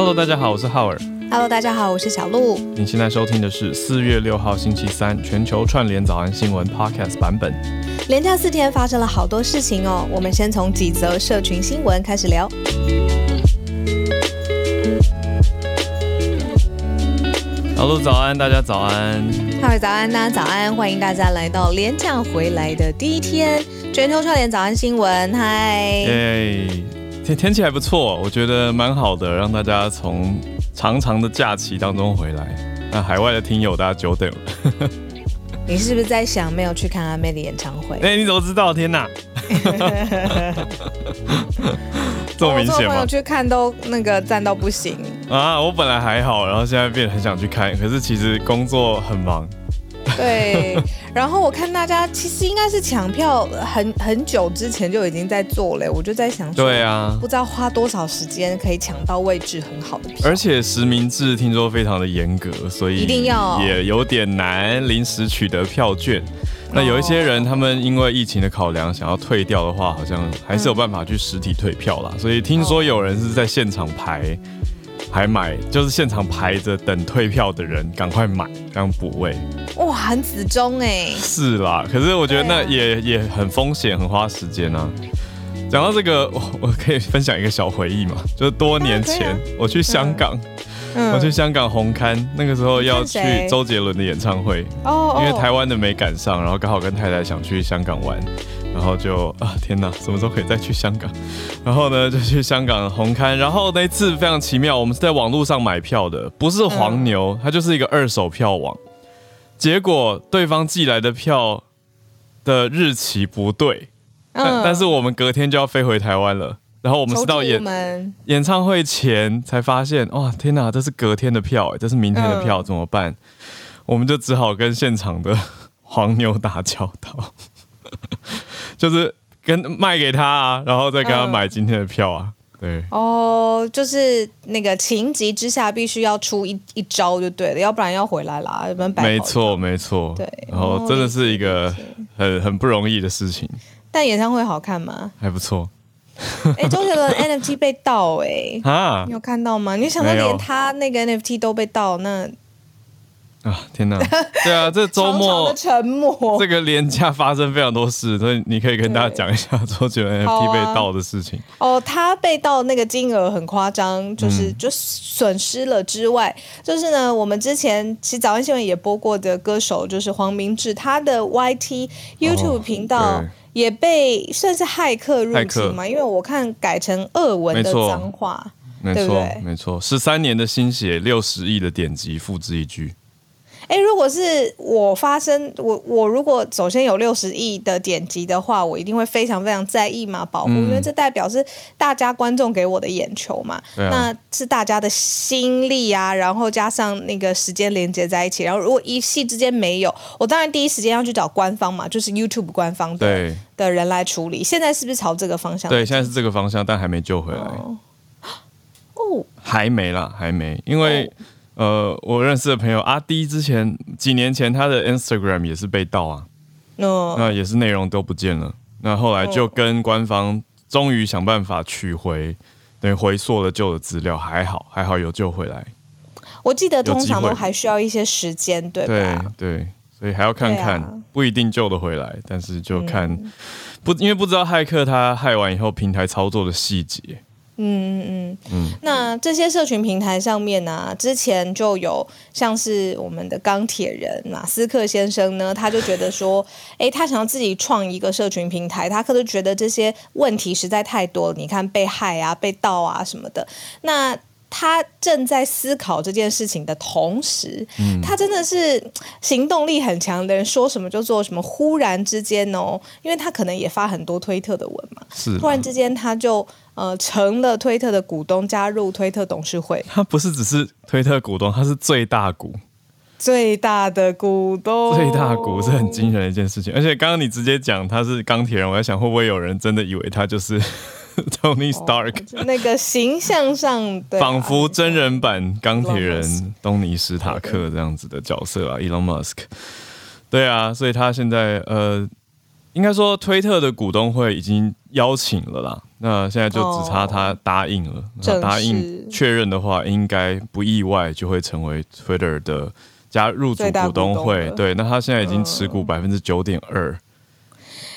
Hello，大家好，我是浩尔。Hello，大家好，我是小鹿。您现在收听的是四月六号星期三全球串联早安新闻 Podcast 版本。连假四天发生了好多事情哦，我们先从几则社群新闻开始聊。Hello，早安，大家早安。浩尔早安，大家早安，欢迎大家来到连假回来的第一天，全球串联早安新闻。嗨。Hey. 天天气还不错，我觉得蛮好的，让大家从长长的假期当中回来。那海外的听友，大家久等了。你是不是在想没有去看阿妹的演唱会？哎、欸，你怎么知道？天哪！这么明显吗？我朋友去看都那个赞到不行啊！我本来还好，然后现在变得很想去看，可是其实工作很忙。对，然后我看大家其实应该是抢票很很久之前就已经在做了，我就在想说，对啊，不知道花多少时间可以抢到位置很好的票，而且实名制听说非常的严格，所以一定要也有点难临时取得票券。那有一些人他们因为疫情的考量想要退掉的话，好像还是有办法去实体退票啦。所以听说有人是在现场排。还买就是现场排着等退票的人，赶快买，这样补位。哇，很死忠哎。是啦，可是我觉得那也、啊、也很风险，很花时间啊。讲到这个，我我可以分享一个小回忆嘛，就是多年前、啊啊、我去香港，嗯、我去香港红磡，那个时候要去周杰伦的演唱会，哦，因为台湾的没赶上，然后刚好跟太太想去香港玩。然后就啊天哪，什么时候可以再去香港？然后呢，就去香港红磡。然后那次非常奇妙，我们是在网络上买票的，不是黄牛，它就是一个二手票网。结果对方寄来的票的日期不对，但但是我们隔天就要飞回台湾了。然后我们是到演演唱会前才发现，哇天哪，这是隔天的票，这是明天的票，怎么办？我们就只好跟现场的 黄牛打交道。就是跟卖给他啊，然后再跟他买今天的票啊。对哦，就是那个情急之下必须要出一一招就对了，要不然要回来啦。没错，没错。对，然后真的是一个很很不容易的事情。但演唱会好看吗？还不错。哎，周杰伦 NFT 被盗哎 啊！你有看到吗？你想到连他那个 NFT 都被盗那？啊天哪！对啊，这周末这个连假发生非常多事，所以你可以跟大家讲一下周杰伦 NFT 被盗的事情。啊、哦，他被盗那个金额很夸张，就是就损失了之外，嗯、就是呢，我们之前其实早安新闻也播过的歌手，就是黄明志，他的 YT YouTube 频道也被算是骇客入侵嘛，因为我看改成俄文的脏话，没错，没错，十三年的心血，六十亿的点击，付之一炬。哎，如果是我发生，我我如果首先有六十亿的点击的话，我一定会非常非常在意嘛，保护，嗯、因为这代表是大家观众给我的眼球嘛，啊、那是大家的心力啊，然后加上那个时间连接在一起，然后如果一系之间没有，我当然第一时间要去找官方嘛，就是 YouTube 官方的对的人来处理。现在是不是朝这个方向？对，现在是这个方向，但还没救回来。哦，哦还没啦，还没，因为。哦呃，我认识的朋友阿迪之前几年前他的 Instagram 也是被盗啊，哦、那也是内容都不见了。那后来就跟官方终于想办法取回，等于回溯了旧的资料，还好还好有救回来。我记得通常都还需要一些时间，对吧？对对，所以还要看看，啊、不一定救得回来，但是就看、嗯、不，因为不知道骇客他骇完以后平台操作的细节。嗯嗯嗯嗯，那这些社群平台上面呢、啊，之前就有像是我们的钢铁人马斯克先生呢，他就觉得说，哎，他想要自己创一个社群平台，他可能觉得这些问题实在太多了，你看被害啊、被盗啊什么的，那。他正在思考这件事情的同时，嗯、他真的是行动力很强的人，说什么就做什么。忽然之间哦，因为他可能也发很多推特的文嘛，是突然之间他就呃成了推特的股东，加入推特董事会。他 不是只是推特股东，他是最大股，最大的股东，最大股是很惊人的一件事情。而且刚刚你直接讲他是钢铁人，我在想会不会有人真的以为他就是。Tony Stark，、哦、那个形象上的仿佛真人版钢铁人东尼史塔克这样子的角色啊，Elon Musk。对啊，所以他现在呃应该说推特的股东会已经邀请了啦，那现在就只差他答应了。答应确认的话，应该不意外就会成为 Twitter 的加入主股东会。对，那他现在已经持股百分之九点二。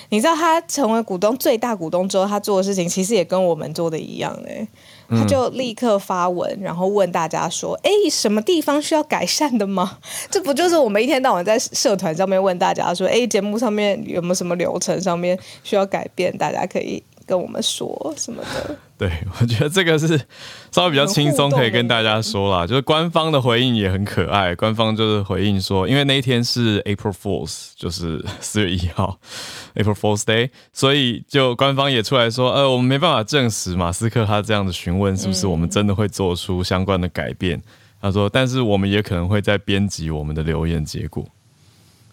你知道他成为股东最大股东之后，他做的事情其实也跟我们做的一样哎，他就立刻发文，然后问大家说：“哎，什么地方需要改善的吗？” 这不就是我们一天到晚在社团上面问大家说：“哎，节目上面有没有什么流程上面需要改变？”大家可以。跟我们说什么的？对，我觉得这个是稍微比较轻松，可以跟大家说啦。就是官方的回应也很可爱，官方就是回应说，因为那一天是 April Fools，就是四月一号 April Fools Day，所以就官方也出来说，呃，我们没办法证实马斯克他这样的询问是不是我们真的会做出相关的改变。嗯、他说，但是我们也可能会在编辑我们的留言结果。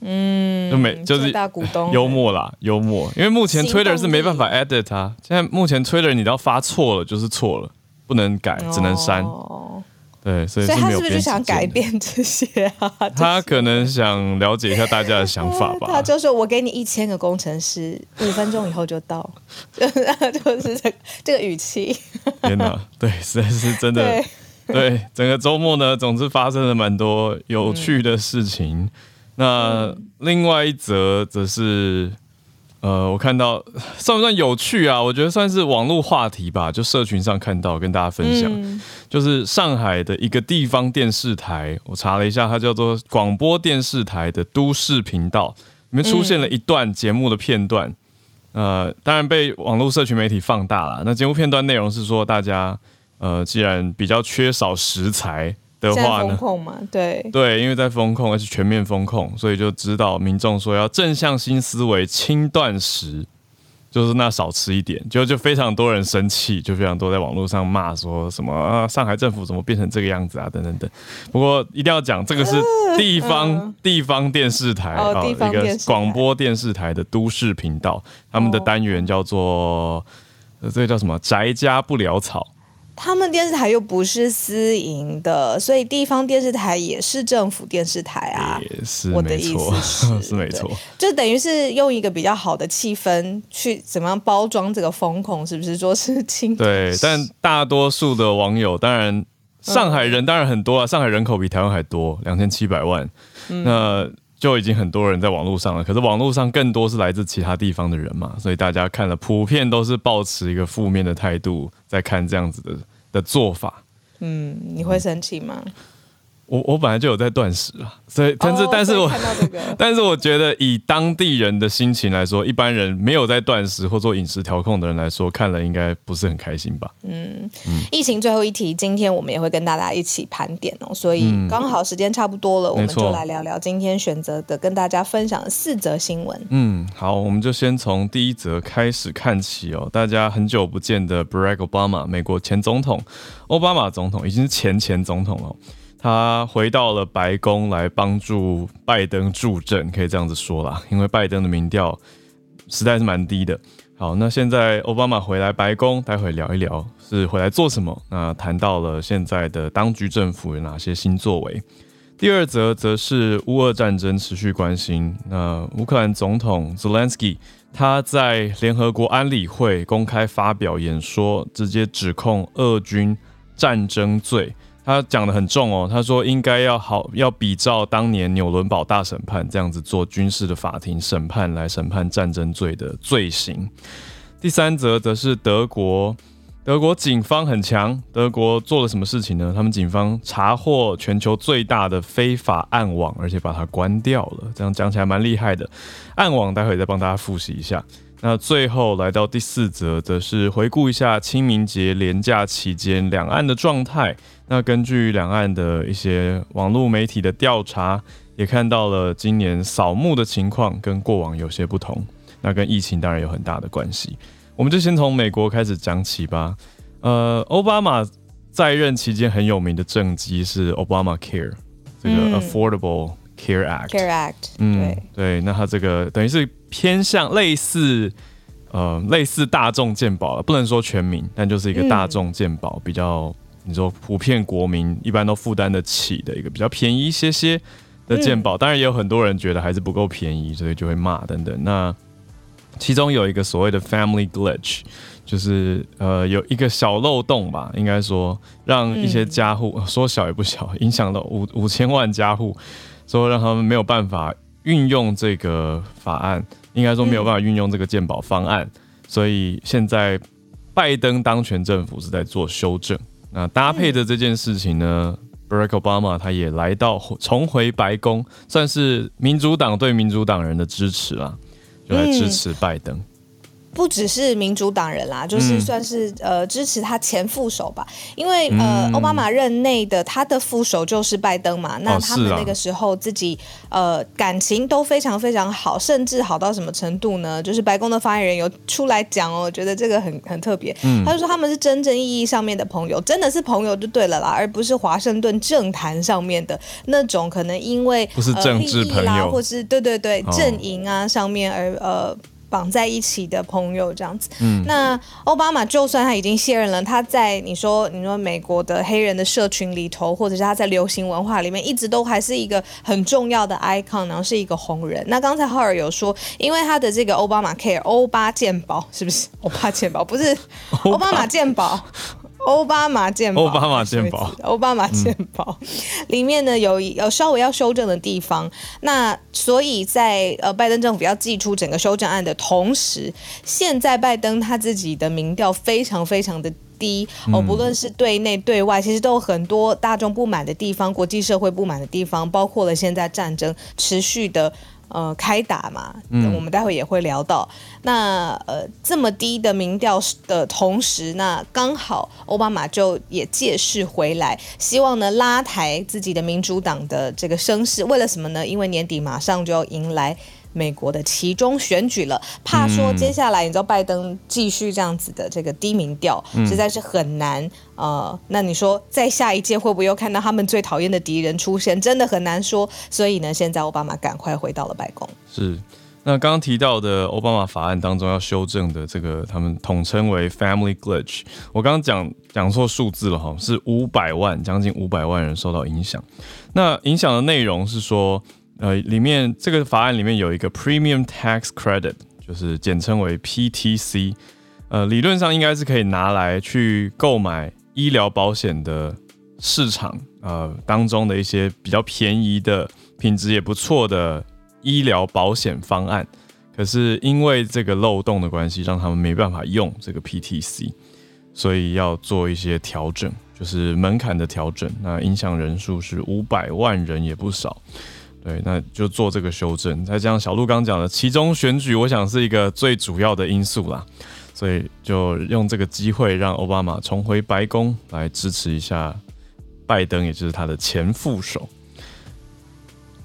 嗯，就没就是大股东 幽默啦，幽默。因为目前 Twitter 是没办法 edit 它，现在目前 Twitter 你只要发错了就是错了，不能改，只能删。哦、对，所以。所以他是不是就想改变这些啊？他可能想了解一下大家的想法吧。他就说：“我给你一千个工程师，五分钟以后就到。”就是这个这个语气。天哪，对，实在是真的。对，对，整个周末呢，总之发生了蛮多有趣的事情。嗯那另外一则则是，呃，我看到算不算有趣啊？我觉得算是网络话题吧，就社群上看到跟大家分享，嗯、就是上海的一个地方电视台，我查了一下，它叫做广播电视台的都市频道，里面出现了一段节目的片段，呃，当然被网络社群媒体放大了。那节目片段内容是说，大家呃，既然比较缺少食材。的话呢？对对，因为在封控，而且全面封控，所以就知道民众说要正向新思维，轻断食，就是那少吃一点，就就非常多人生气，就非常多在网络上骂说什么啊，上海政府怎么变成这个样子啊，等等等。不过一定要讲，这个是地方、呃、地方电视台啊、哦，一个广播电视台的都市频道，他们的单元叫做、哦、这个叫什么？宅家不潦草。他们电视台又不是私营的，所以地方电视台也是政府电视台啊。也是，我的意思是，是没错，就等于是用一个比较好的气氛去怎么样包装这个风控，是不是说是轻？对，但大多数的网友，当然上海人当然很多啊，上海人口比台湾还多，两千七百万，嗯，那就已经很多人在网络上了。可是网络上更多是来自其他地方的人嘛，所以大家看了普遍都是抱持一个负面的态度在看这样子的。的做法，嗯，你会生气吗？我我本来就有在断食啊，所以但是、oh, 但是我 但是我觉得以当地人的心情来说，一般人没有在断食或做饮食调控的人来说，看了应该不是很开心吧？嗯，嗯，疫情最后一题，今天我们也会跟大家一起盘点哦，所以刚好时间差不多了，嗯，我们就来聊聊今天选择的跟大家分享的四则新闻。嗯，好，我们就先从第一则开始看起哦，大家很久不见的 Barack Obama，美国前总统，奥巴马总统已经是前前总统了。他回到了白宫来帮助拜登助阵，可以这样子说啦，因为拜登的民调实在是蛮低的。好，那现在奥巴马回来白宫，待会聊一聊是回来做什么。那谈到了现在的当局政府有哪些新作为。第二则则是乌俄战争持续关心。那乌克兰总统 Zelensky 他在联合国安理会公开发表演说，直接指控俄军战争罪。他讲得很重哦，他说应该要好，要比照当年纽伦堡大审判这样子做军事的法庭审判来审判战争罪的罪行。第三则则是德国，德国警方很强，德国做了什么事情呢？他们警方查获全球最大的非法暗网，而且把它关掉了，这样讲起来蛮厉害的。暗网待会再帮大家复习一下。那最后来到第四则，则是回顾一下清明节连假期间两岸的状态。那根据两岸的一些网络媒体的调查，也看到了今年扫墓的情况跟过往有些不同。那跟疫情当然有很大的关系。我们就先从美国开始讲起吧。呃，奥巴马在任期间很有名的政绩是 Obama Care，这个 Affordable Care Act。Care Act，嗯，对对。那他这个等于是。偏向类似，呃，类似大众鉴宝了，不能说全民，但就是一个大众健保，嗯，比较你说普遍国民一般都负担得起的一个比较便宜一些些的健保。嗯，当然也有很多人觉得还是不够便宜，所以就会骂等等。那其中有一个所谓的 family glitch，就是呃有一个小漏洞吧，应该说让一些家户、嗯、说小也不小，影响到五五千万家户，说让他们没有办法运用这个法案，应该说没有办法运用这个鉴保方案，嗯、所以现在拜登当权政府是在做修正。那搭配着这件事情呢，嗯 Barack Obama 他也来到重回白宫，算是民主党对民主党人的支持啦，就来支持拜登。嗯不只是民主党人啦，就是算是、嗯、呃支持他前副手吧，因为呃奥巴马任内的他的副手就是拜登嘛，那他们那个时候自己、哦啊、呃感情都非常非常好，甚至好到什么程度呢？就是白宫的发言人有出来讲哦，觉得这个很很特别，嗯、他就说他们是真正意义上面的朋友，真的是朋友就对了啦，而不是华盛顿政坛上面的那种可能因为不是政治朋友，呃、或是对对对阵营啊上面而呃。绑在一起的朋友这样子，嗯，那奥巴马就算他已经卸任了，他在你说你说美国的黑人的社群里头，或者是他在流行文化里面，一直都还是一个很重要的 icon，然后是一个红人。那刚才浩尔有说，因为他的这个奥巴马 care 欧巴健保是不是？欧巴健保不是奥巴马健保。欧巴马健保，欧巴马健保，欧巴马健保里面呢有有稍微要修正的地方，那所以在呃拜登政府要寄出整个修正案的同时，现在拜登他自己的民调非常非常的低。哦，不论是对内对外，其实都有很多大众不满的地方，国际社会不满的地方，包括了现在战争持续的。呃，开打嘛，嗯，我们待会也会聊到。那呃，这么低的民调的同时，那刚好奥巴马就也借势回来，希望呢拉抬自己的民主党的这个声势。为了什么呢？因为年底马上就要迎来。美国的其中选举了，怕说接下来你知道拜登继续这样子的这个低民调，实在是很难。呃，那你说在下一届会不会又看到他们最讨厌的敌人出现？真的很难说。所以呢，现在奥巴马赶快回到了白宫。是，那刚刚提到的奥巴马法案当中要修正的这个，他们统称为 Family Glitch。我刚刚讲讲错数字了哈，是五百万，将近五百万人受到影响。那影响的内容是说。呃，里面这个法案里面有一个 Premium Tax Credit，就是简称为 PTC，呃，理论上应该是可以拿来去购买医疗保险的市场，呃，当中的一些比较便宜的、品质也不错的医疗保险方案。可是因为这个漏洞的关系，让他们没办法用这个 PTC，所以要做一些调整，就是门槛的调整。那影响人数是五百万人，也不少。对，那就做这个修正。再加上小鹿刚讲的其中选举，我想是一个最主要的因素啦，所以就用这个机会让奥巴马重回白宫来支持一下拜登，也就是他的前副手。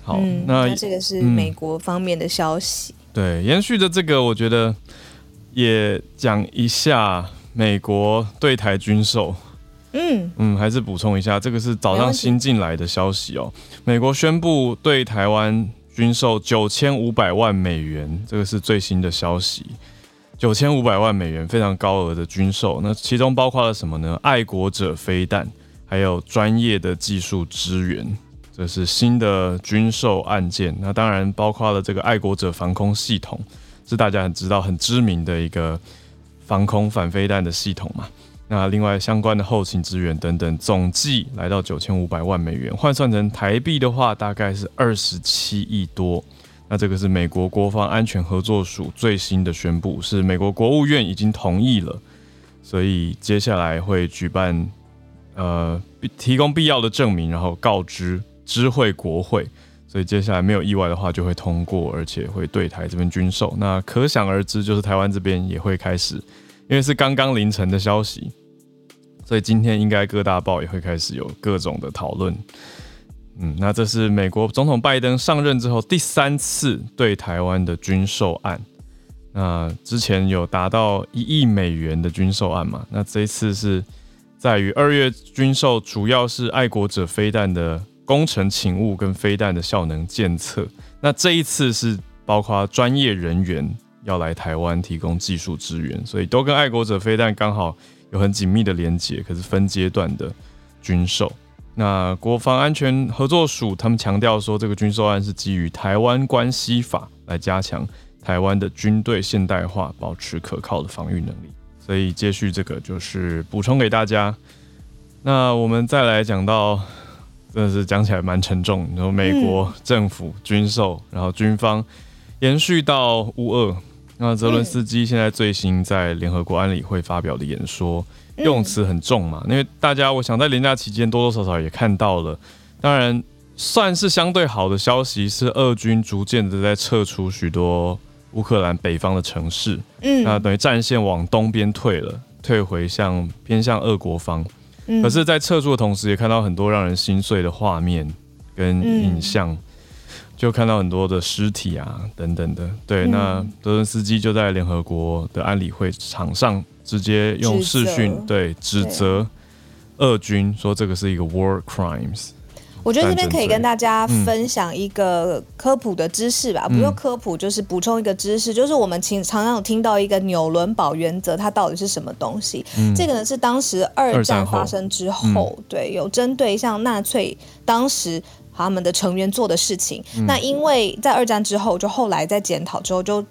好，嗯、那，那这个是美国方面的消息。嗯、对，延续着这个，我觉得也讲一下美国对台军售。嗯嗯，还是补充一下，这个是早上新进来的消息哦。美国宣布对台湾军售九千五百万美元，这个是最新的消息。九千五百万美元，非常高额的军售。那其中包括了什么呢？爱国者飞弹，还有专业的技术支援，这是新的军售案件。那当然包括了这个爱国者防空系统，是大家很知道、很知名的一个防空反飞弹的系统嘛。那另外相关的后勤资源等等，总计来到九千五百万美元，换算成台币的话，大概是二十七亿多。那这个是美国国防安全合作署最新的宣布，是美国国务院已经同意了，所以接下来会举办，呃，提供必要的证明，然后告知知会国会，所以接下来没有意外的话就会通过，而且会对台这边军售。那可想而知，就是台湾这边也会开始。因为是刚刚凌晨的消息，所以今天应该各大报也会开始有各种的讨论。嗯，那这是美国总统拜登上任之后第三次对台湾的军售案。那之前有达到一亿美元的军售案嘛？那这一次是在于二月军售，主要是爱国者飞弹的工程勤务跟飞弹的效能检测。那这一次是包括专业人员。要来台湾提供技术支援，所以都跟爱国者飞弹刚好有很紧密的连结。可是分阶段的军售，那国防安全合作署他们强调说，这个军售案是基于台湾关系法来加强台湾的军队现代化，保持可靠的防御能力。所以接续这个就是补充给大家。那我们再来讲到，真的是讲起来蛮沉重。然后美国政府军售，然后军方延续到乌二。那泽伦斯基现在最新在联合国安理会发表的演说，用词很重嘛，因为大家我想在连假期间多多少少也看到了。当然，算是相对好的消息是，俄军逐渐的在撤出许多乌克兰北方的城市，嗯，那等于战线往东边退了，退回向偏向俄国方。可是，在撤出的同时，也看到很多让人心碎的画面跟影像。就看到很多的尸体啊，等等的。对，嗯、那德伦斯基就在联合国的安理会场上直接用视讯责对指责俄军，说这个是一个 war crimes。我觉得这边可以跟大家分享一个科普的知识吧，嗯、不用科普，就是补充一个知识，就是我们常常有听到一个纽伦堡原则，它到底是什么东西？嗯、这个呢是当时二战发生之后，后对，有针对像纳粹当时。他们的成员做的事情，嗯、那因为在二战之后，就后来在检讨之后就。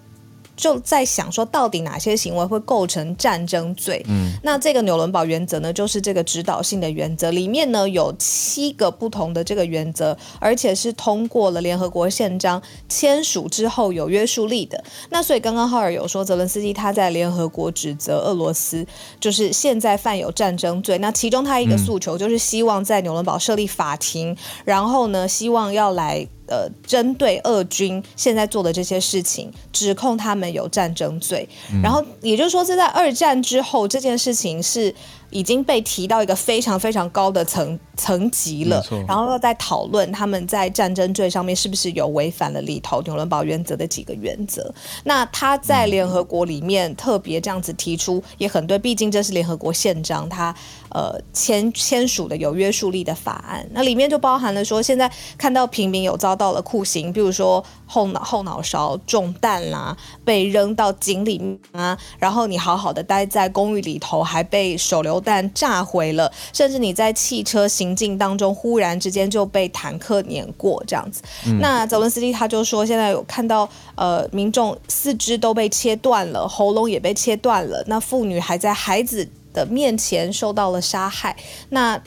就在想说，到底哪些行为会构成战争罪？嗯，那这个纽伦堡原则呢，就是这个指导性的原则，里面呢有七个不同的这个原则，而且是通过了联合国宪章签署之后有约束力的。那所以刚刚浩尔有说，泽伦斯基他在联合国指责俄罗斯，就是现在犯有战争罪。那其中他一个诉求就是希望在纽伦堡设立法庭，然后呢，希望要来。呃，针对俄军现在做的这些事情，指控他们有战争罪。然后也就是说，这在二战之后，这件事情是已经被提到一个非常非常高的层层级了。然后又在讨论他们在战争罪上面是不是有违反了里头纽伦堡原则的几个原则。那他在联合国里面特别这样子提出，也很对，毕竟这是联合国宪章，他呃签签署的有约束力的法案。那里面就包含了说，现在看到平民有遭。到了酷刑，比如说后脑后脑勺中弹啦、啊，被扔到井里面啊，然后你好好的待在公寓里头，还被手榴弹炸毁了，甚至你在汽车行进当中，忽然之间就被坦克碾过这样子。嗯、那泽伦斯基他就说，现在有看到呃民众四肢都被切断了，喉咙也被切断了，那妇女还在孩子的面前受到了杀害。那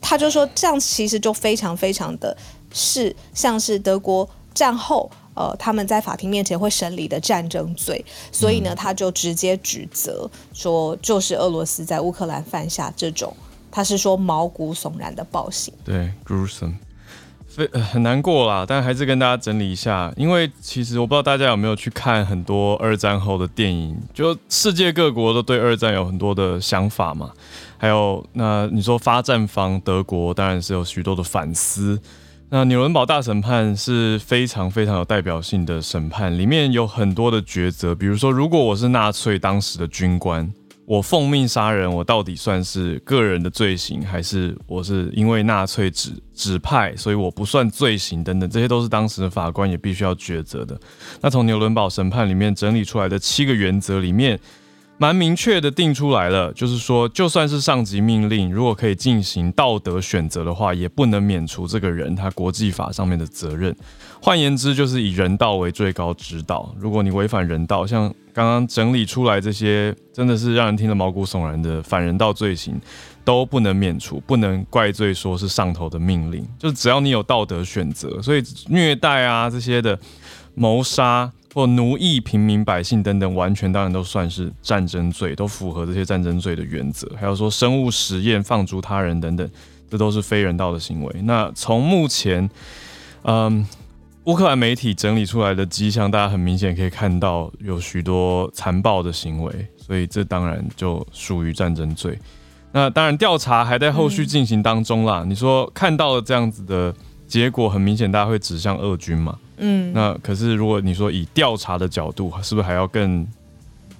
他就说，这样其实就非常非常的。是像是德国战后，呃，他们在法庭面前会审理的战争罪，所以呢，他就直接指责说，就是俄罗斯在乌克兰犯下这种，他是说毛骨悚然的暴行。对，gruesome，非很难过啦，但还是跟大家整理一下，因为其实我不知道大家有没有去看很多二战后的电影，就世界各国都对二战有很多的想法嘛，还有那你说发战方德国当然是有许多的反思。那纽伦堡大审判是非常非常有代表性的审判，里面有很多的抉择。比如说，如果我是纳粹当时的军官，我奉命杀人，我到底算是个人的罪行，还是我是因为纳粹指指派，所以我不算罪行等等，这些都是当时的法官也必须要抉择的。那从纽伦堡审判里面整理出来的七个原则里面。蛮明确的定出来了，就是说，就算是上级命令，如果可以进行道德选择的话，也不能免除这个人他国际法上面的责任。换言之，就是以人道为最高指导。如果你违反人道，像刚刚整理出来这些，真的是让人听了毛骨悚然的反人道罪行，都不能免除，不能怪罪说是上头的命令。就是只要你有道德选择，所以虐待啊这些的谋杀。或奴役平民百姓等等，完全当然都算是战争罪，都符合这些战争罪的原则。还有说生物实验、放逐他人等等，这都是非人道的行为。那从目前，嗯，乌克兰媒体整理出来的迹象，大家很明显可以看到有许多残暴的行为，所以这当然就属于战争罪。那当然调查还在后续进行当中啦。你说看到了这样子的结果，很明显大家会指向俄军嘛？嗯，那可是如果你说以调查的角度，是不是还要更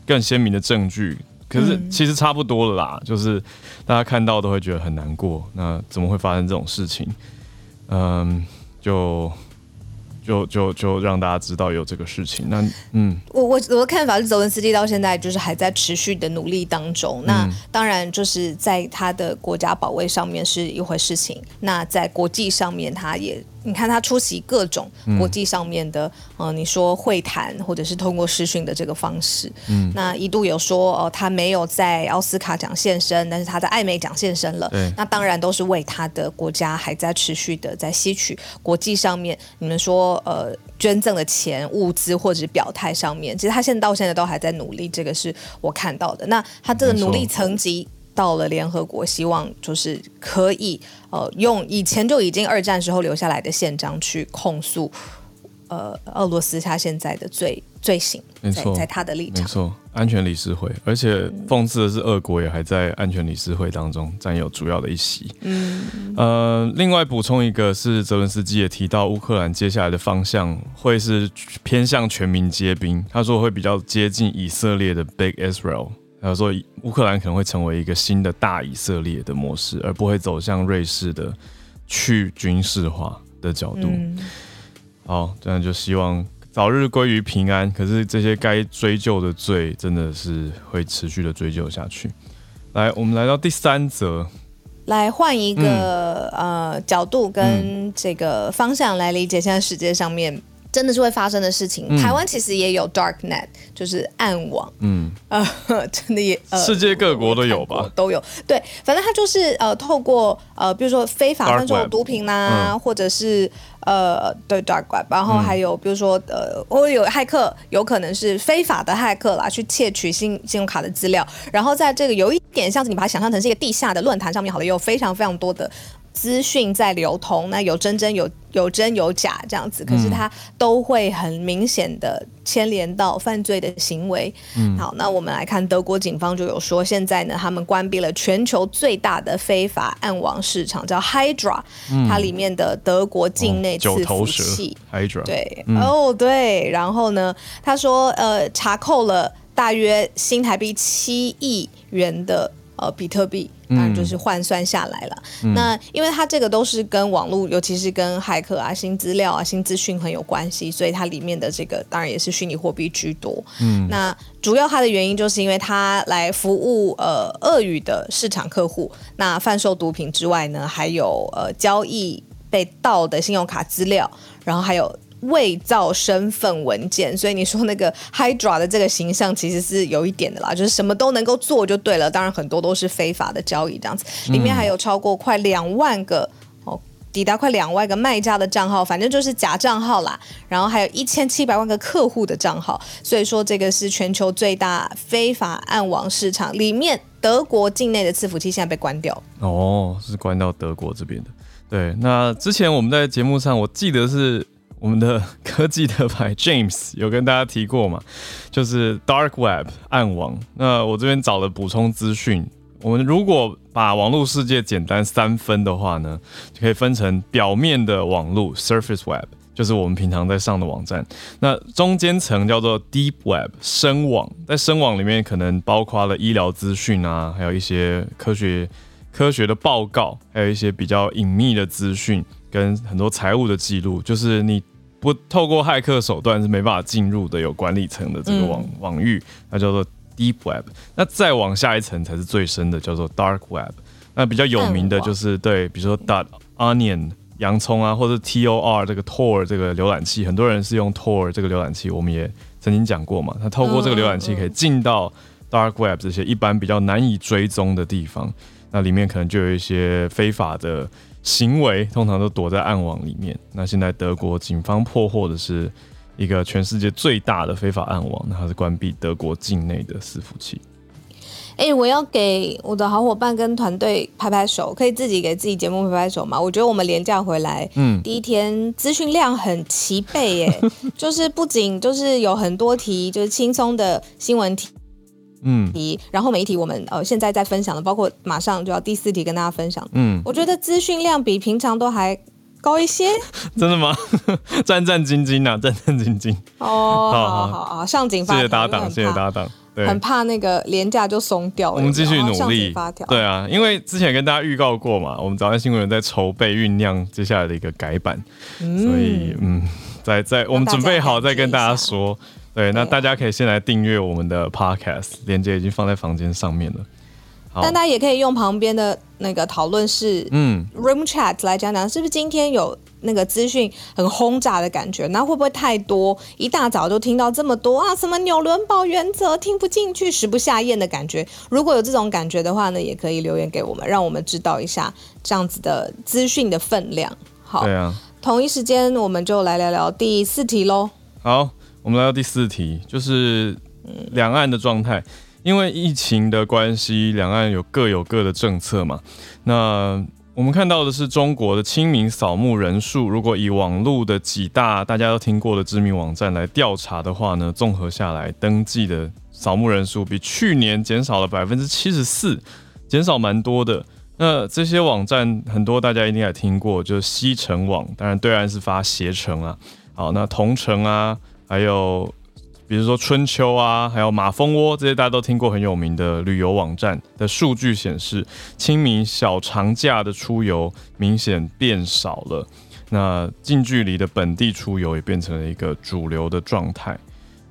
更鲜明的证据？可是其实差不多了啦，嗯、就是大家看到都会觉得很难过。那怎么会发生这种事情？嗯，就就就就让大家知道有这个事情。那嗯，我我我的看法是，泽文斯基到现在就是还在持续的努力当中。那当然就是在他的国家保卫上面是一回事情，那在国际上面他也。你看他出席各种国际上面的，嗯、呃，你说会谈或者是通过视讯的这个方式，嗯，那一度有说哦、呃，他没有在奥斯卡奖现身，但是他在艾美奖现身了，对，那当然都是为他的国家还在持续的在吸取国际上面你们说呃捐赠的钱物资或者是表态上面，其实他现在到现在都还在努力，这个是我看到的。那他这个努力层级。到了联合国，希望就是可以呃用以前就已经二战时候留下来的宪章去控诉呃俄罗斯他现在的罪罪行，没错，在，在他的立场，没错，安全理事会，而且讽刺的是，俄国也还在安全理事会当中占有主要的一席。嗯，呃，另外补充一个是泽伦斯基也提到，乌克兰接下来的方向会是偏向全民皆兵，他说会比较接近以色列的 Big Israel。他说，乌克兰可能会成为一个新的大以色列的模式，而不会走向瑞士的去军事化的角度。嗯、好，这样就希望早日归于平安。可是这些该追究的罪，真的是会持续的追究下去。来，我们来到第三则，来换一个、嗯、呃角度跟这个方向来理解现在世界上面。真的是会发生的事情。嗯、台湾其实也有 dark net，就是暗网。嗯，呃，真的也，呃、世界各国都有吧？都有。对，反正它就是呃，透过呃，比如说非法贩售毒品啦，嗯、或者是呃，对 dark web，然后还有比如说呃，或有骇客，有可能是非法的骇客啦，去窃取信信用卡的资料，然后在这个有一点像是你把它想象成是一个地下的论坛上面，好了，有非常非常多的。资讯在流通，那有真真有有真有假这样子，可是它都会很明显的牵连到犯罪的行为。嗯，好，那我们来看德国警方就有说，现在呢，他们关闭了全球最大的非法暗网市场，叫 Hydra，嗯，它里面的德国境内伺服器，哦，Hydra，对，嗯，哦对，然后呢，他说呃查扣了大约新台币七亿元的。呃，比特币当然就是换算下来了。嗯、那因为它这个都是跟网络，尤其是跟骇客啊、新资料啊、新资讯很有关系，所以它里面的这个当然也是虚拟货币居多。嗯，那主要它的原因就是因为它来服务呃俄语的市场客户，那贩售毒品之外呢，还有呃交易被盗的信用卡资料，然后还有。伪造身份文件，所以你说那个 Hydra 的这个形象其实是有一点的啦，就是什么都能够做就对了。当然很多都是非法的交易这样子，里面还有超过快两万个哦，抵达快两万个卖家的账号，反正就是假账号啦。然后还有一千七百万个客户的账号，所以说这个是全球最大非法暗网市场。里面德国境内的伺服器现在被关掉哦，是关到德国这边的。对，那之前我们在节目上，我记得是。我们的科技特派 James 有跟大家提过嘛，就是 Dark Web 暗网。那我这边找了补充资讯。我们如果把网络世界简单三分的话呢，就可以分成表面的网络 Surface Web，就是我们平常在上的网站。那中间层叫做 Deep Web 深网，在深网里面可能包括了医疗资讯啊，还有一些科学科学的报告，还有一些比较隐秘的资讯，跟很多财务的记录，就是你。不透过骇客手段是没办法进入的，有管理层的这个网、嗯、网域，那叫做 Deep Web。那再往下一层才是最深的，叫做 Dark Web。那比较有名的就是对，比如说 Dot Onion 洋葱啊，或者 Tor 这个 Tor 这个浏览器，很多人是用 Tor 这个浏览器，我们也曾经讲过嘛。它透过这个浏览器可以进到 Dark Web 这些一般比较难以追踪的地方，那里面可能就有一些非法的。行为通常都躲在暗网里面。那现在德国警方破获的是一个全世界最大的非法暗网，那它是关闭德国境内的伺服器。哎、欸，我要给我的好伙伴跟团队拍拍手，可以自己给自己节目拍拍手吗？我觉得我们连假回来，嗯，第一天资讯量很齐备，耶，就是不仅就是有很多题，就是轻松的新闻题。嗯，题，然后每一题我们呃现在在分享的，包括马上就要第四题跟大家分享。嗯，我觉得资讯量比平常都还高一些。真的吗？战战兢兢啊，战战兢兢。哦，好好好好，上紧发条。谢谢搭档，谢谢搭档。对，很怕那个廉价就松掉了。我们继续努力。发条。对啊，因为之前跟大家预告过嘛，我们早安新闻在筹备酝酿接下来的一个改版，嗯、所以嗯，在在我们准备好再跟大家说。对，那大家可以先来订阅我们的 podcast，链接已经放在房间上面了。但大家也可以用旁边的那个讨论室，嗯，room chat 来讲讲，是不是今天有那个资讯很轰炸的感觉？那会不会太多？一大早就听到这么多啊，什么纽伦堡原则听不进去，食不下咽的感觉？如果有这种感觉的话呢，也可以留言给我们，让我们知道一下这样子的资讯的分量。好，对啊，同一时间我们就来聊聊第四题喽。好，我们来到第四题，就是两岸的状态。因为疫情的关系，两岸有各有各的政策嘛。那我们看到的是中国的清明扫墓人数，如果以网络的几大大家都听过的知名网站来调查的话呢，综合下来登记的扫墓人数比去年减少了百分之七十四，减少蛮多的。那这些网站很多大家一定也听过，就是西城网，当然对岸是发携程啊。好，那同城啊，还有。比如说春秋啊，还有马蜂窝这些大家都听过很有名的旅游网站的数据显示，清明小长假的出游明显变少了。那近距离的本地出游也变成了一个主流的状态。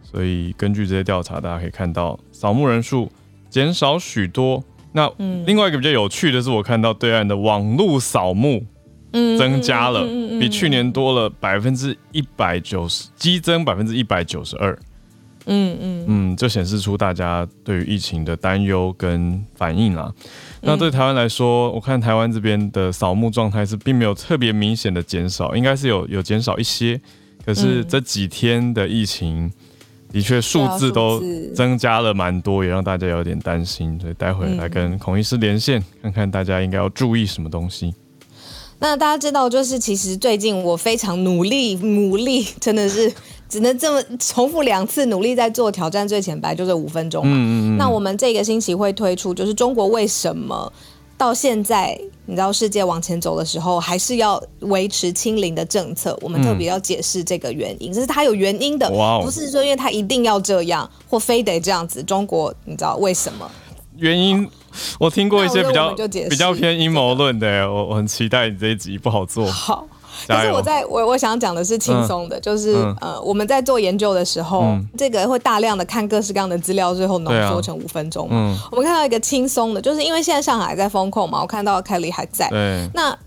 所以根据这些调查，大家可以看到扫墓人数减少许多。那另外一个比较有趣的是，我看到对岸的网路扫墓增加了，比去年多了百分之一百九十，激增百分之一百九十二。嗯嗯嗯，就显示出大家对于疫情的担忧跟反应啦。那对台湾来说，我看台湾这边的扫墓状态是并没有特别明显的减少，应该是有有减少一些。可是这几天的疫情的确数字都增加了蛮多，也让大家有点担心。所以待会来跟孔医师连线，看看大家应该要注意什么东西。那大家知道，就是其实最近我非常努力，努力真的是。只能这么重复两次，努力在做挑战最前白，就是五分钟嘛。嗯嗯嗯。那我们这个星期会推出，就是中国为什么到现在，你知道世界往前走的时候，还是要维持清零的政策？我们特别要解释这个原因，这、嗯、是它有原因的，不是说因为它一定要这样或非得这样子。中国，你知道为什么？原因 我听过一些比较比较偏阴谋论的，我我很期待你这一集不好做。好。可是我在我我想讲的是轻松的，嗯、就是、嗯、呃我们在做研究的时候，嗯、这个会大量的看各式各样的资料，最后浓缩成五分钟嘛。嗯、我们看到一个轻松的，就是因为现在上海在封控嘛，我看到 Kelly 还在。对。那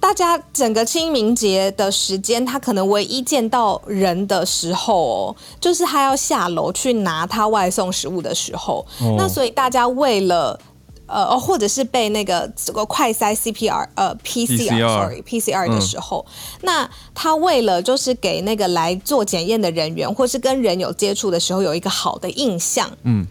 大家整个清明节的时间，他可能唯一见到人的时候哦，就是他要下楼去拿他外送食物的时候。哦、那所以大家为了。呃，或者是被那个这个快筛 CPR 呃 PCR，sorry PCR 的时候，嗯、那他为了就是给那个来做检验的人员，或是跟人有接触的时候有一个好的印象，嗯，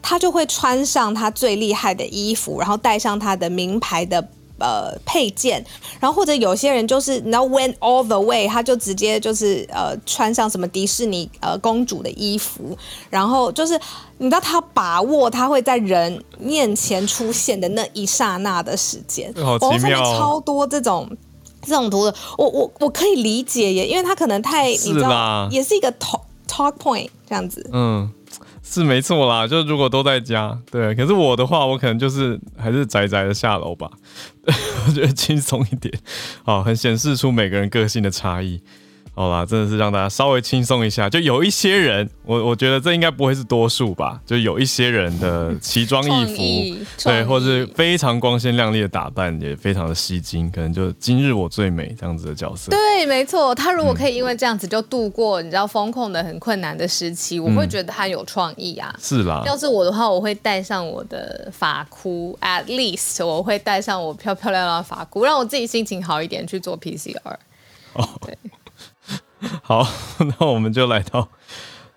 他就会穿上他最厉害的衣服，然后带上他的名牌的。呃，配件，然后或者有些人就是，你知道，went all the way，他就直接就是呃，穿上什么迪士尼呃公主的衣服，然后就是你知道他把握他会在人面前出现的那一刹那的时间，好奇妙哦，超多这种这种图的，我我我可以理解耶，因为他可能太你知道，也是一个 talk talk point 这样子，嗯。是没错啦，就如果都在家，对。可是我的话，我可能就是还是宅宅的下楼吧，我觉得轻松一点，好，很显示出每个人个性的差异。好啦，真的是让大家稍微轻松一下。就有一些人，我我觉得这应该不会是多数吧。就有一些人的奇装异服，意对，或是非常光鲜亮丽的打扮，也非常的吸睛。可能就今日我最美这样子的角色。对，没错。他如果可以因为这样子就度过，你知道风控的很困难的时期，我会觉得他有创意啊。是啦。要是我的话，我会带上我的发箍，at least 我会带上我漂漂亮亮的发箍，让我自己心情好一点去做 PCR。哦，对。好，那我们就来到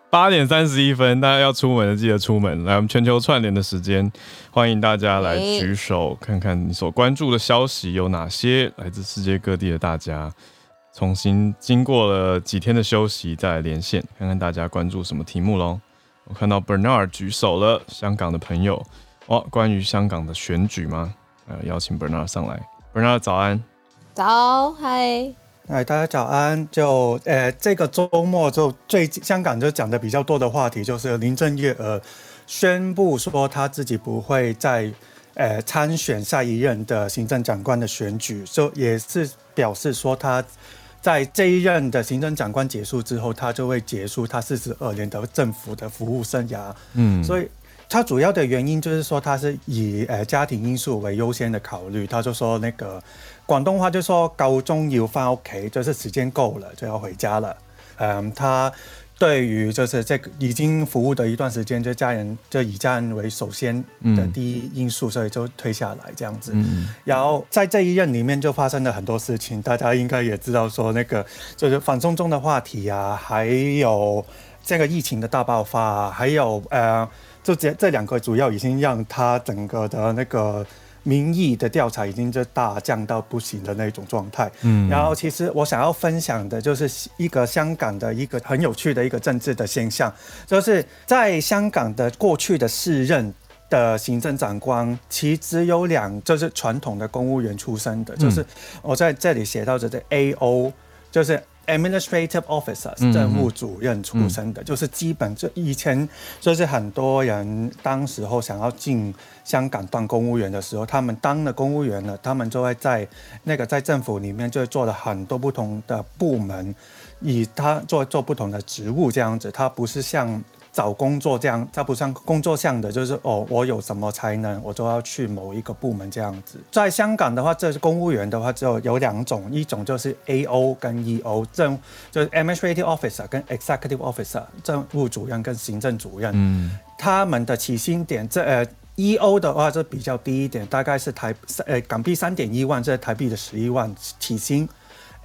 八点三十一分，大家要出门的记得出门。来，我们全球串联的时间，欢迎大家来举手，看看你所关注的消息有哪些。来自世界各地的大家，重新经过了几天的休息，再来连线，看看大家关注什么题目喽。我看到 Bernard 举手了，香港的朋友哦，关于香港的选举吗？呃，邀请 Bernard 上来。Bernard 早安。早，嗨。哎，大家早安！就呃，这个周末就最香港就讲的比较多的话题，就是林郑月娥宣布说她自己不会再呃参选下一任的行政长官的选举，就也是表示说她在这一任的行政长官结束之后，她就会结束她四十二年的政府的服务生涯。嗯，所以它主要的原因就是说，他是以呃家庭因素为优先的考虑。他就说那个广东话就说高中要翻屋企，就是时间够了就要回家了。嗯，他对于就是这个已经服务的一段时间，就家人就以家人为首先的第一因素，嗯、所以就推下来这样子。嗯、然后在这一任里面就发生了很多事情，大家应该也知道说那个就是反送中的话题啊，还有这个疫情的大爆发、啊，还有呃。就这这两个主要已经让他整个的那个民意的调查已经就大降到不行的那种状态。嗯，然后其实我想要分享的就是一个香港的一个很有趣的一个政治的现象，就是在香港的过去的四任的行政长官，其实只有两就是传统的公务员出身的，就是我在这里写到的这 AO，就是。Administrative officers 政务主任出身的，嗯、就是基本就以前就是很多人当时候想要进香港当公务员的时候，他们当了公务员了，他们就会在那个在政府里面就会做了很多不同的部门，以他做做不同的职务这样子，他不是像。找工作这样，它不像工作项的，就是哦，我有什么才能，我就要去某一个部门这样子。在香港的话，这是公务员的话，只有有两种，一种就是 AO 跟 EO，政就是 Administrative Officer 跟 Executive Officer，政务主任跟行政主任。嗯，他们的起薪点，这呃 EO 的话就比较低一点，大概是台呃港币三点一万，这是台币的十一万起薪。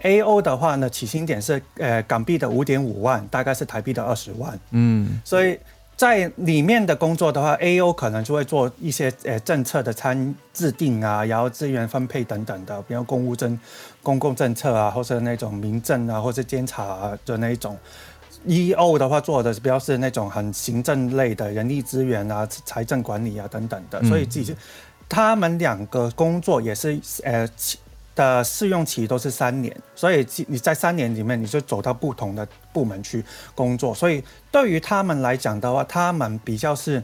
A O 的话呢，起薪点是呃港币的五点五万，大概是台币的二十万。嗯，所以在里面的工作的话，A O 可能就会做一些呃政策的参制定啊，然后资源分配等等的，比如公务政、公共政策啊，或是那种民政啊，或是监察啊的那一种。E O 的话做的是比较是那种很行政类的人力资源啊、财政管理啊等等的。所以其实他们两个工作也是呃。的试用期都是三年，所以你在三年里面你就走到不同的部门去工作。所以对于他们来讲的话，他们比较是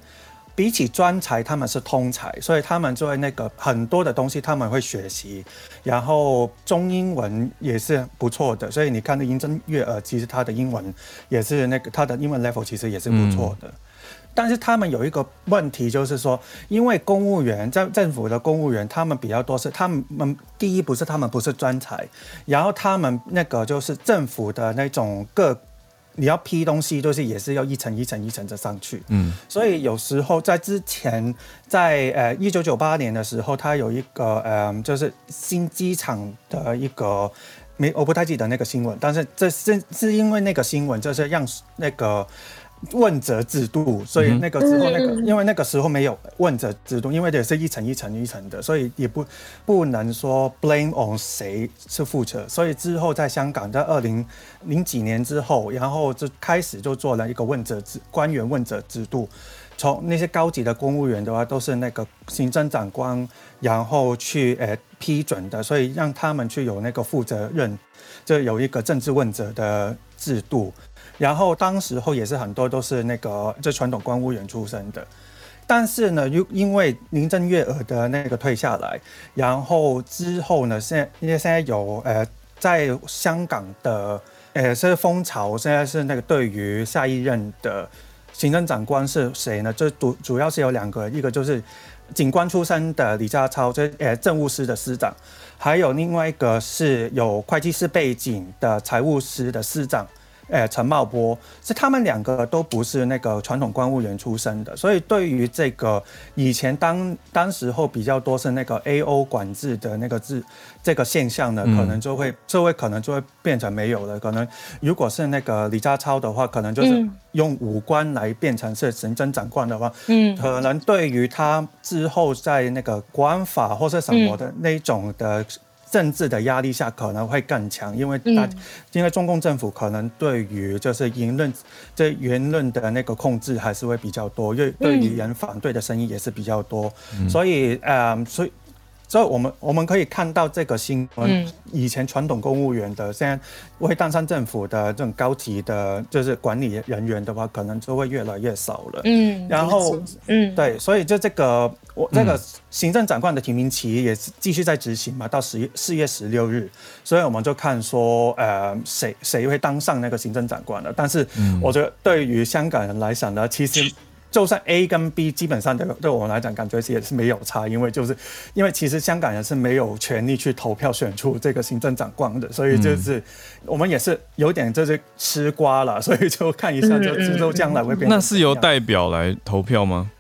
比起专才，他们是通才，所以他们作为那个很多的东西他们会学习，然后中英文也是不错的。所以你看，那英真月娥其实他的英文也是那个他的英文 level 其实也是不错的。但是他们有一个问题，就是说，因为公务员在政府的公务员，他们比较多是他们第一不是他们不是专才，然后他们那个就是政府的那种各你要批东西，就是也是要一层一层一层的上去。嗯，所以有时候在之前，在呃一九九八年的时候，他有一个呃就是新机场的一个没我不太记得那个新闻，但是这是是因为那个新闻就是让那个。问责制度，所以那个时候那个，因为那个时候没有问责制度，因为也是一层一层一层的，所以也不不能说 blame on 谁是负责。所以之后在香港，在二零零几年之后，然后就开始就做了一个问责制，官员问责制度。从那些高级的公务员的话，都是那个行政长官然后去呃批准的，所以让他们去有那个负责任，就有一个政治问责的制度。然后当时候也是很多都是那个就传统公务员出身的，但是呢，又因为林郑月娥的那个退下来，然后之后呢，现因为现在有呃在香港的呃是风潮，现在是那个对于下一任的行政长官是谁呢？就主主要是有两个，一个就是警官出身的李家超，这呃政务司的司长，还有另外一个是有会计师背景的财务司的司长。诶，陈茂波是他们两个都不是那个传统公务员出身的，所以对于这个以前当当时候比较多是那个 AO 管制的那个制这个现象呢，可能就会就会可能就会变成没有了。可能如果是那个李家超的话，可能就是用五官来变成是行政长官的话，嗯，可能对于他之后在那个国安法或是什么的那种的。政治的压力下可能会更强，因为大，因为中共政府可能对于就是言论，这言论的那个控制还是会比较多，因为对于人反对的声音也是比较多，所以呃，所以。所以，我们我们可以看到这个新闻，以前传统公务员的，现在会当上政府的这种高级的，就是管理人员的话，可能就会越来越少了。嗯，然后，嗯，对，所以就这个，我这个行政长官的提名期也是继续在执行嘛，到十月四月十六日，所以我们就看说，呃，谁谁会当上那个行政长官了。但是，我觉得对于香港人来讲呢，其实。就算 A 跟 B 基本上对对我们来讲，感觉也是没有差，因为就是因为其实香港人是没有权利去投票选出这个行政长官的，所以就是我们也是有点就是吃瓜了，所以就看一下就知道将来会变。那是由代表来投票吗？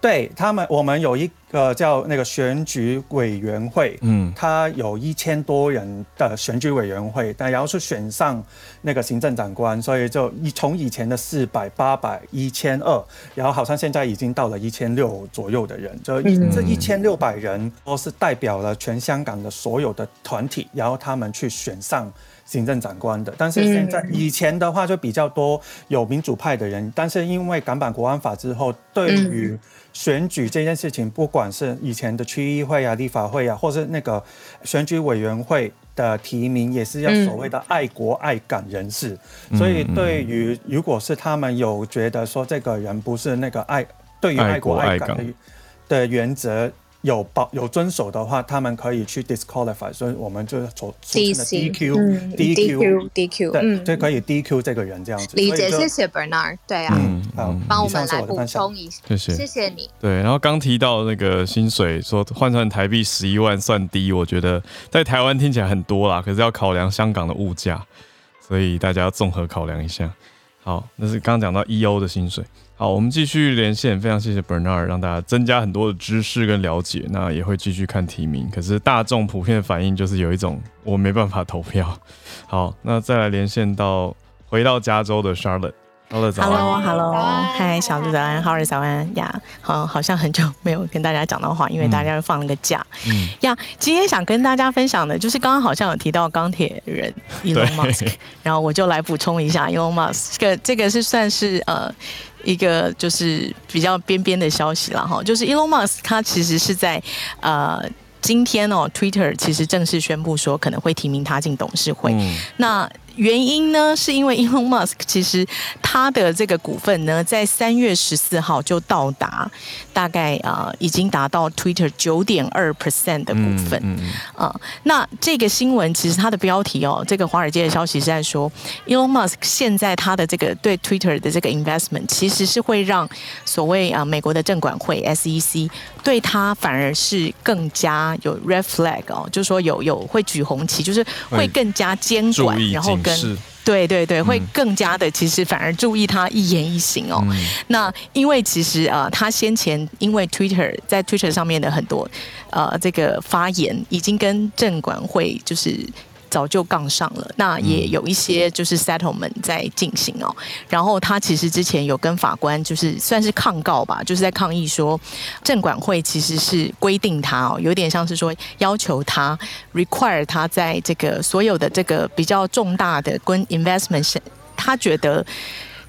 对他们，我们有一个叫那个选举委员会，嗯，他有一千多人的选举委员会，但然后是选上那个行政长官，所以就一从以前的四百、八百、一千二，然后好像现在已经到了一千六左右的人，就一这一千六百人都是代表了全香港的所有的团体，然后他们去选上行政长官的。但是现在以前的话就比较多有民主派的人，但是因为港版国安法之后，对于选举这件事情，不管是以前的区议会啊、立法会啊，或是那个选举委员会的提名，也是要所谓的爱国爱港人士。嗯、所以，对于如果是他们有觉得说这个人不是那个爱，对于爱国爱港的的原则。有保有遵守的话，他们可以去 disqualify，所以我们就从 DQ，DQ，DQ，对，就可以 DQ 这个人这样子。理解，谢谢 Bernard，对啊，嗯，好，帮我们来补充一下，谢谢，谢谢你。对，然后刚提到那个薪水，说换算台币十一万算低，我觉得在台湾听起来很多啦，可是要考量香港的物价，所以大家要综合考量一下。好，那是刚刚讲到 EO 的薪水。好，我们继续连线，非常谢谢 Bernard，让大家增加很多的知识跟了解。那也会继续看提名，可是大众普遍的反应就是有一种我没办法投票。好，那再来连线到回到加州的 Charlotte。Hello，Hello，嗨，小鹿早安，Howard 早安呀，好，好像很久没有跟大家讲到话，因为大家又放了个假。嗯呀，今天想跟大家分享的，就是刚刚好像有提到钢铁人 Elon Musk，然后我就来补充一下 Elon Musk，这个这个是算是呃一个就是比较边边的消息了哈，就是 Elon Musk 他其实是在呃今天哦，Twitter 其实正式宣布说可能会提名他进董事会，嗯、那。原因呢，是因为 Elon Musk 其实他的这个股份呢，在三月十四号就到达大概啊、呃，已经达到 Twitter 九点二 percent 的股份啊、嗯嗯呃。那这个新闻其实它的标题哦，这个华尔街的消息是在说，Elon Musk 现在他的这个对 Twitter 的这个 investment 其实是会让所谓啊、呃、美国的证管会 SEC 对他反而是更加有 red flag 哦，就是说有有会举红旗，就是会更加监管，然后跟对对对，会更加的，其实反而注意他一言一行哦。嗯、那因为其实呃，他先前因为 Twitter 在 Twitter 上面的很多呃这个发言，已经跟证管会就是。早就杠上了，那也有一些就是 settlement 在进行哦。然后他其实之前有跟法官就是算是抗告吧，就是在抗议说，证管会其实是规定他哦，有点像是说要求他 require 他在这个所有的这个比较重大的跟 investment，他觉得。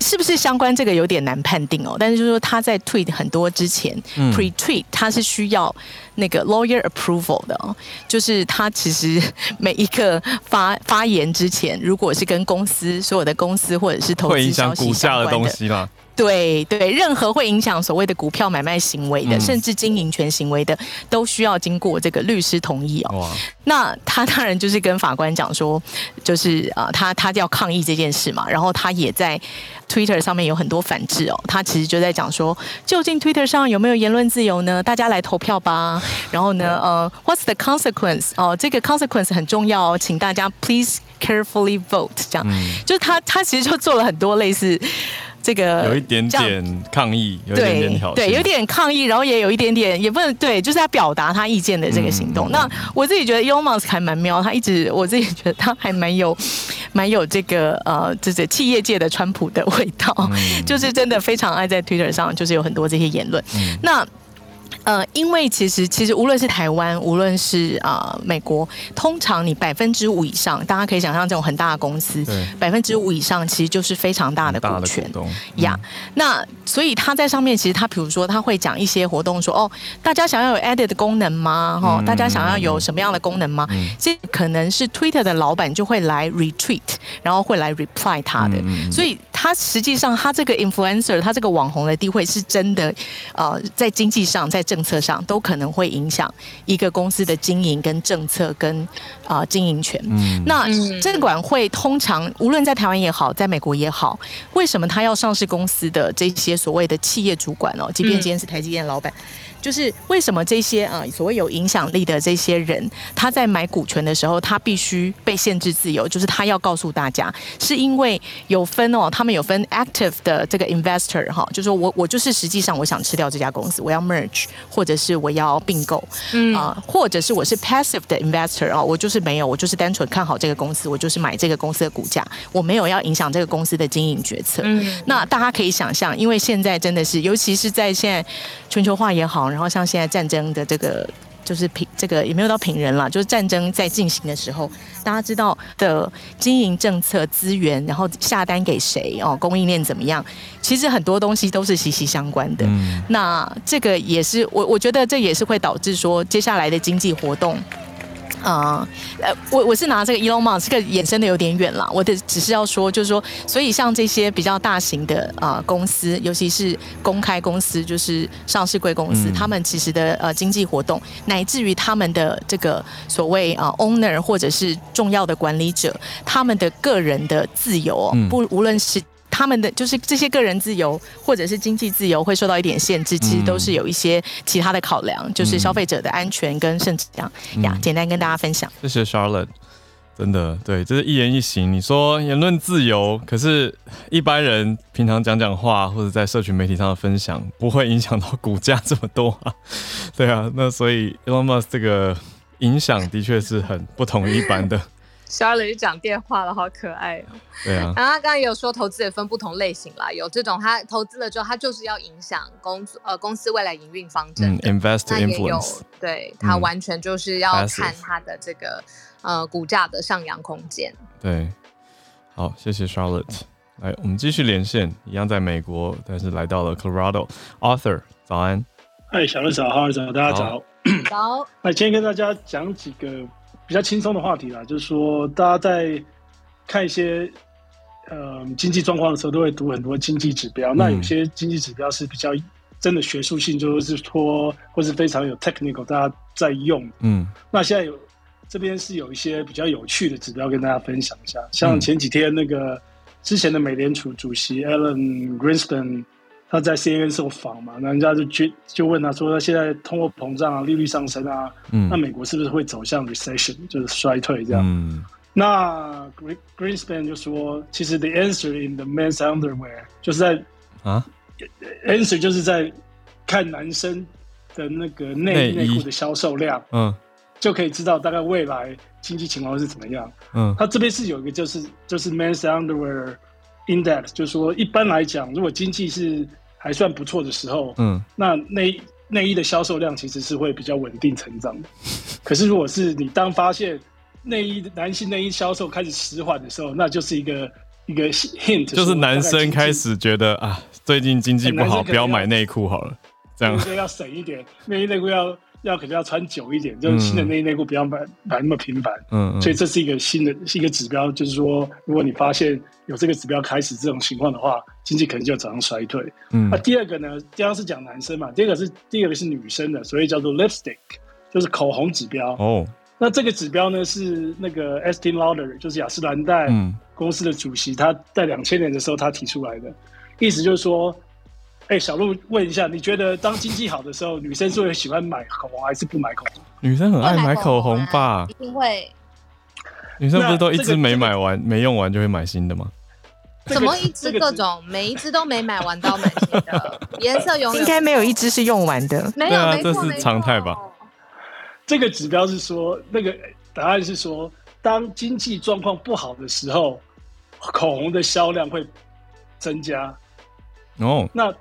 是不是相关？这个有点难判定哦。但是就是说他在 tweet 很多之前、嗯、pre tweet 他是需要那个 lawyer approval 的哦。就是他其实每一个发发言之前，如果是跟公司所有的公司或者是投资消息相关的东西啦。对对，任何会影响所谓的股票买卖行为的，嗯、甚至经营权行为的，都需要经过这个律师同意哦。那他当然就是跟法官讲说，就是啊、呃，他他要抗议这件事嘛。然后他也在 Twitter 上面有很多反制哦。他其实就在讲说，究竟 Twitter 上有没有言论自由呢？大家来投票吧。然后呢，呃，What's the consequence？哦，这个 consequence 很重要哦，请大家 please carefully vote。这样，嗯、就是他他其实就做了很多类似。这个有一点点抗议，有一点点挑衅，对，有点抗议，然后也有一点点，也不能对，就是他表达他意见的这个行动。嗯、那我自己觉得 Elon Musk 还蛮妙，他一直我自己觉得他还蛮有，蛮有这个呃，这这企业界的川普的味道，嗯、就是真的非常爱在 Twitter 上，就是有很多这些言论。嗯、那。呃，因为其实其实无论是台湾，无论是啊、呃、美国，通常你百分之五以上，大家可以想象这种很大的公司，百分之五以上其实就是非常大的股权呀。嗯、那所以他在上面，其实他比如说他会讲一些活动说，说哦，大家想要有 edit 的功能吗？哈、哦，大家想要有什么样的功能吗？嗯、这可能是 Twitter 的老板就会来 retweet，然后会来 reply 他的，嗯、所以。他实际上他这个 influencer，他这个网红的地位是真的，呃，在经济上、在政策上都可能会影响一个公司的经营跟政策跟啊、呃、经营权。嗯，那证管会通常无论在台湾也好，在美国也好，为什么他要上市公司的这些所谓的企业主管哦，即便今天是台积电老板。嗯就是为什么这些啊所谓有影响力的这些人，他在买股权的时候，他必须被限制自由，就是他要告诉大家，是因为有分哦，他们有分 active 的这个 investor 哈，就是说我我就是实际上我想吃掉这家公司，我要 merge，或者是我要并购，嗯啊，或者是我是 passive 的 investor 啊，我就是没有，我就是单纯看好这个公司，我就是买这个公司的股价，我没有要影响这个公司的经营决策。嗯，那大家可以想象，因为现在真的是，尤其是在现在全球化也好。然后像现在战争的这个就是平这个也没有到平人了，就是战争在进行的时候，大家知道的经营政策资源，然后下单给谁哦，供应链怎么样？其实很多东西都是息息相关的。嗯、那这个也是我我觉得这也是会导致说接下来的经济活动。啊，呃，我我是拿这个 Elon Musk 这个衍生的有点远了，我的只是要说，就是说，所以像这些比较大型的啊、呃、公司，尤其是公开公司，就是上市贵公司，嗯、他们其实的呃经济活动，乃至于他们的这个所谓啊、呃、owner 或者是重要的管理者，他们的个人的自由，不无论是。他们的就是这些个人自由或者是经济自由会受到一点限制，其实都是有一些其他的考量，嗯、就是消费者的安全跟甚至这样呀，简单跟大家分享。谢谢 Charlotte，真的对，这是一言一行。你说言论自由，可是一般人平常讲讲话或者在社群媒体上的分享，不会影响到股价这么多啊？对啊，那所以 Elon Musk 这个影响的确是很不同一般的。小磊就讲电话了，好可爱哦。对啊，然后他刚刚也有说，投资也分不同类型啦，有这种他投资了之后，他就是要影响公呃公司未来营运方针。嗯，invest influence。那也有，对，他完全就是要看他的这个、嗯、呃股价的上扬空间。对，好，谢谢 Charlotte。来，我们继续连线，一样在美国，但是来到了 Colorado。Arthur，早安。嗨，小乐早，哈喽早，大家早。早。那今天跟大家讲几个。比较轻松的话题啦，就是说，大家在看一些呃经济状况的时候，都会读很多经济指标。嗯、那有些经济指标是比较真的学术性，就是说，或是非常有 technical，大家在用。嗯，那现在有这边是有一些比较有趣的指标跟大家分享一下。像前几天那个之前的美联储主席 Alan Greenspan。他在 CNN 受访嘛，那人家就就就问他说：“他现在通货膨胀啊，利率上升啊，嗯，那美国是不是会走向 recession，就是衰退这样？”嗯，那 Greenspan 就说：“其实 the answer in the men's underwear 就是在啊，answer 就是在看男生的那个内内裤的销售量，嗯，就可以知道大概未来经济情况是怎么样。嗯，他这边是有一个就是就是 men's underwear index，就是说一般来讲，如果经济是还算不错的时候，嗯，那内内衣的销售量其实是会比较稳定成长的。可是如果是你当发现内衣男性内衣销售开始迟缓的时候，那就是一个一个 hint，就是男生开始觉得啊，最近经济不好，不要买内裤好了，这样要省一点，内衣内裤要。要肯定要穿久一点，就是新的内衣内裤不要买买那么频繁。嗯，所以这是一个新的一个指标，就是说，如果你发现有这个指标开始这种情况的话，经济可能就要走向衰退。嗯，那第二个呢，刚刚是讲男生嘛，第二个是第二个是女生的，所以叫做 lipstick，就是口红指标。哦，那这个指标呢是那个 Estee Lauder，就是雅诗兰黛公司的主席，他在两千年的时候他提出来的，意思就是说。哎、欸，小鹿问一下，你觉得当经济好的时候，女生是会喜欢买口红还是不买口红？女生很爱买口红吧？一定会。女生不是都一支没买完、没用完就会买新的吗？怎么一支各种每一支都没买完都要买新的？颜色永远 应该没有一支是用完的。没有，啊、这是常态吧？这个指标是说，那个答案是说，当经济状况不好的时候，口红的销量会增加。哦，那。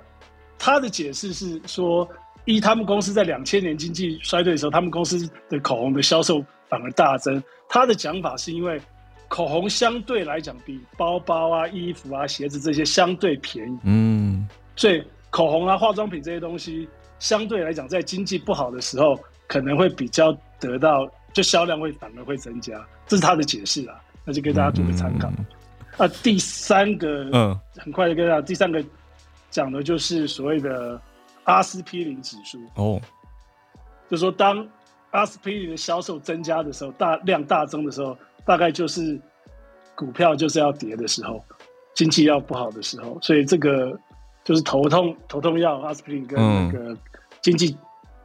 他的解释是说，一他们公司在两千年经济衰退的时候，他们公司的口红的销售反而大增。他的讲法是因为口红相对来讲比包包啊、衣服啊、鞋子这些相对便宜，嗯，所以口红啊、化妆品这些东西相对来讲，在经济不好的时候，可能会比较得到，就销量会反而会增加。这是他的解释啊，那就给大家做个参考。啊，第三个，嗯，很快就跟大家，第三个讲的就是所谓的阿司匹林指数哦，就是说当阿司匹林的销售增加的时候，大量大增的时候，大概就是股票就是要跌的时候，经济要不好的时候，所以这个就是头痛头痛药阿司匹林跟那个经济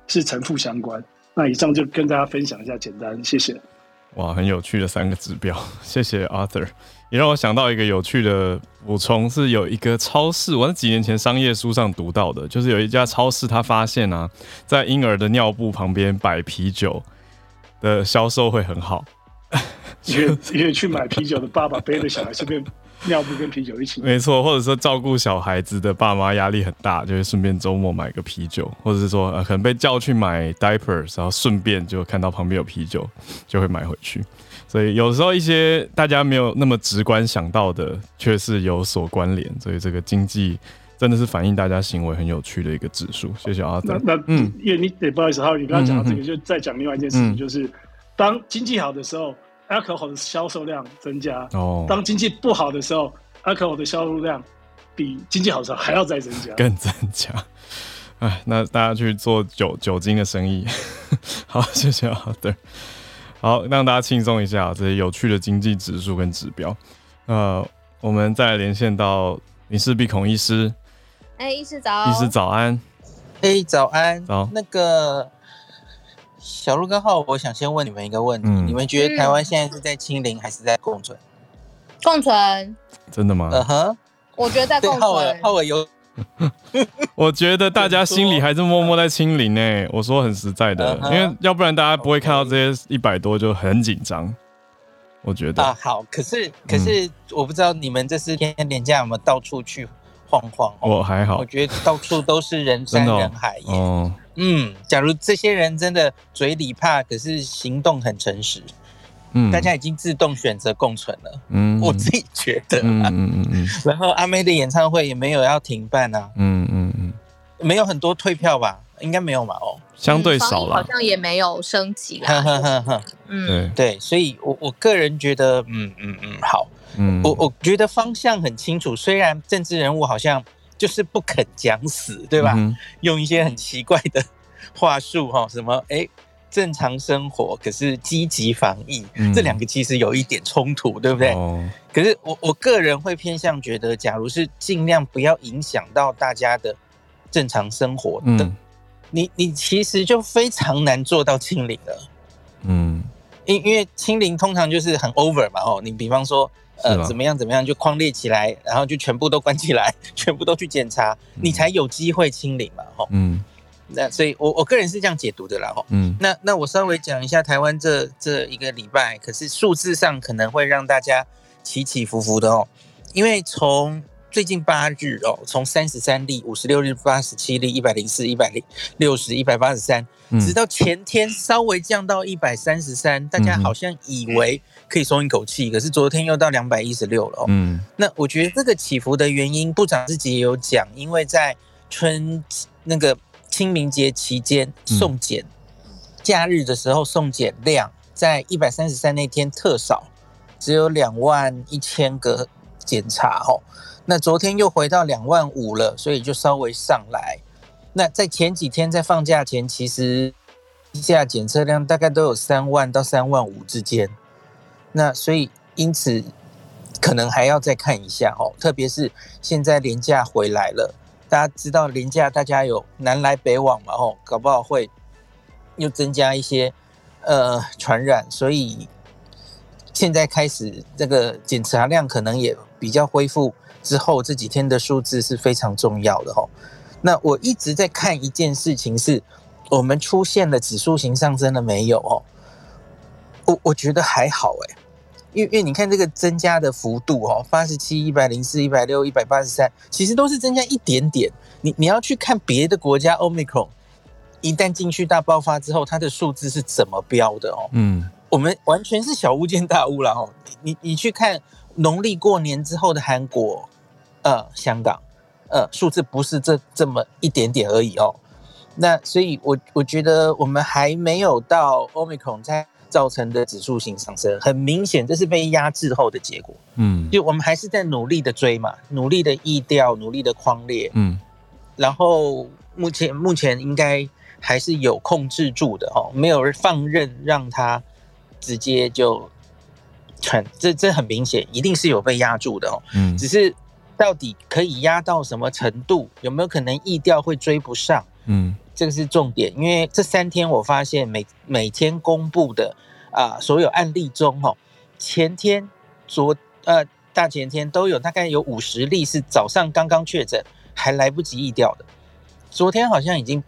是呈负相关。嗯、那以上就跟大家分享一下，简单，谢谢。哇，很有趣的三个指标，谢谢 Arthur，也让我想到一个有趣的补充，是有一个超市，我在几年前商业书上读到的，就是有一家超市，他发现啊，在婴儿的尿布旁边摆啤酒的销售会很好，因为因为去买啤酒的爸爸背着小孩顺便。尿布跟啤酒一起，没错，或者说照顾小孩子的爸妈压力很大，就会顺便周末买个啤酒，或者是说呃可能被叫去买 diapers，然后顺便就看到旁边有啤酒，就会买回去。所以有时候一些大家没有那么直观想到的，却是有所关联。所以这个经济真的是反映大家行为很有趣的一个指数。谢谢阿德。那嗯，因为你得不好意思，哈，你刚刚讲到这个，就再讲另外一件事情，嗯、就是当经济好的时候。alcohol 的销售量增加哦，当经济不好的时候，alcohol 的销售量比经济好的时候还要再增加，更增加。哎，那大家去做酒酒精的生意，好，谢谢好的，好，让大家轻松一下这些有趣的经济指数跟指标。呃，我们再连线到林氏璧孔医师，哎，医师早，医师早安，哎，早安，早，那个。小鹿跟浩，我想先问你们一个问题：嗯、你们觉得台湾现在是在清零还是在共存？共存？真的吗？嗯哼、uh，huh、我觉得在共存。浩尔，浩尔有。我觉得大家心里还是默默在清零呢。我说很实在的，uh 因为要不然大家不会看到这些一百多就很紧张。我觉得啊，好，可是可是我不知道你们这四天年假有没有到处去晃晃？我还好，我觉得到处都是人山人海耶。哦。嗯，假如这些人真的嘴里怕，可是行动很诚实，嗯，大家已经自动选择共存了，嗯，我自己觉得，嗯嗯嗯嗯，然后阿妹的演唱会也没有要停办啊，嗯嗯嗯，没有很多退票吧？应该没有吧？哦，相对少了，好像也没有升级啊，呵呵呵，嗯，对，所以我我个人觉得，嗯嗯嗯，好，嗯，我我觉得方向很清楚，虽然政治人物好像。就是不肯讲死，对吧？嗯、用一些很奇怪的话术，哈，什么哎，正常生活，可是积极防疫，嗯、这两个其实有一点冲突，对不对？哦、可是我我个人会偏向觉得，假如是尽量不要影响到大家的正常生活的，嗯、你你其实就非常难做到清零了。嗯，因因为清零通常就是很 over 嘛，哦，你比方说。呃，怎么样？怎么样？就框列起来，然后就全部都关起来，全部都去检查，嗯、你才有机会清零嘛，吼。嗯。那所以我，我我个人是这样解读的啦，吼。嗯。那那我稍微讲一下台湾这这一个礼拜，可是数字上可能会让大家起起伏伏的哦，因为从最近八日哦，从三十三例、五十六例八十七例、一百零四、一百零六十、一百八十三，直到前天稍微降到一百三十三，大家好像以为。可以松一口气，可是昨天又到两百一十六了哦。嗯，那我觉得这个起伏的原因，部长自己也有讲，因为在春那个清明节期间送检，假日的时候送检量在一百三十三那天特少，只有两万一千个检查哦。那昨天又回到两万五了，所以就稍微上来。那在前几天在放假前，其实一下检测量大概都有三万到三万五之间。那所以，因此可能还要再看一下哦，特别是现在廉价回来了，大家知道连假大家有南来北往嘛，吼，搞不好会又增加一些呃传染，所以现在开始这个检查量可能也比较恢复之后，这几天的数字是非常重要的吼。那我一直在看一件事情是，我们出现了指数型上升了没有哦？我我觉得还好哎。因为因为你看这个增加的幅度哦，八十七、一百零四、一百六、一百八十三，其实都是增加一点点。你你要去看别的国家，Omicron 一旦进去大爆发之后，它的数字是怎么标的哦？嗯，我们完全是小巫见大巫了哦。你你去看农历过年之后的韩国、呃香港，呃数字不是这这么一点点而已哦。那所以我，我我觉得我们还没有到 Omicron 在。造成的指数型上升，很明显这是被压制后的结果。嗯，就我们还是在努力的追嘛，努力的意调，努力的框列。嗯，然后目前目前应该还是有控制住的哦，没有放任让它直接就很，这这很明显，一定是有被压住的哦。嗯，只是到底可以压到什么程度，有没有可能意调会追不上？嗯。这个是重点，因为这三天我发现每每天公布的啊、所有案例中，哦，前天、昨呃大前天都有大概有五十例是早上刚刚确诊，还来不及疫调的。昨天好像已经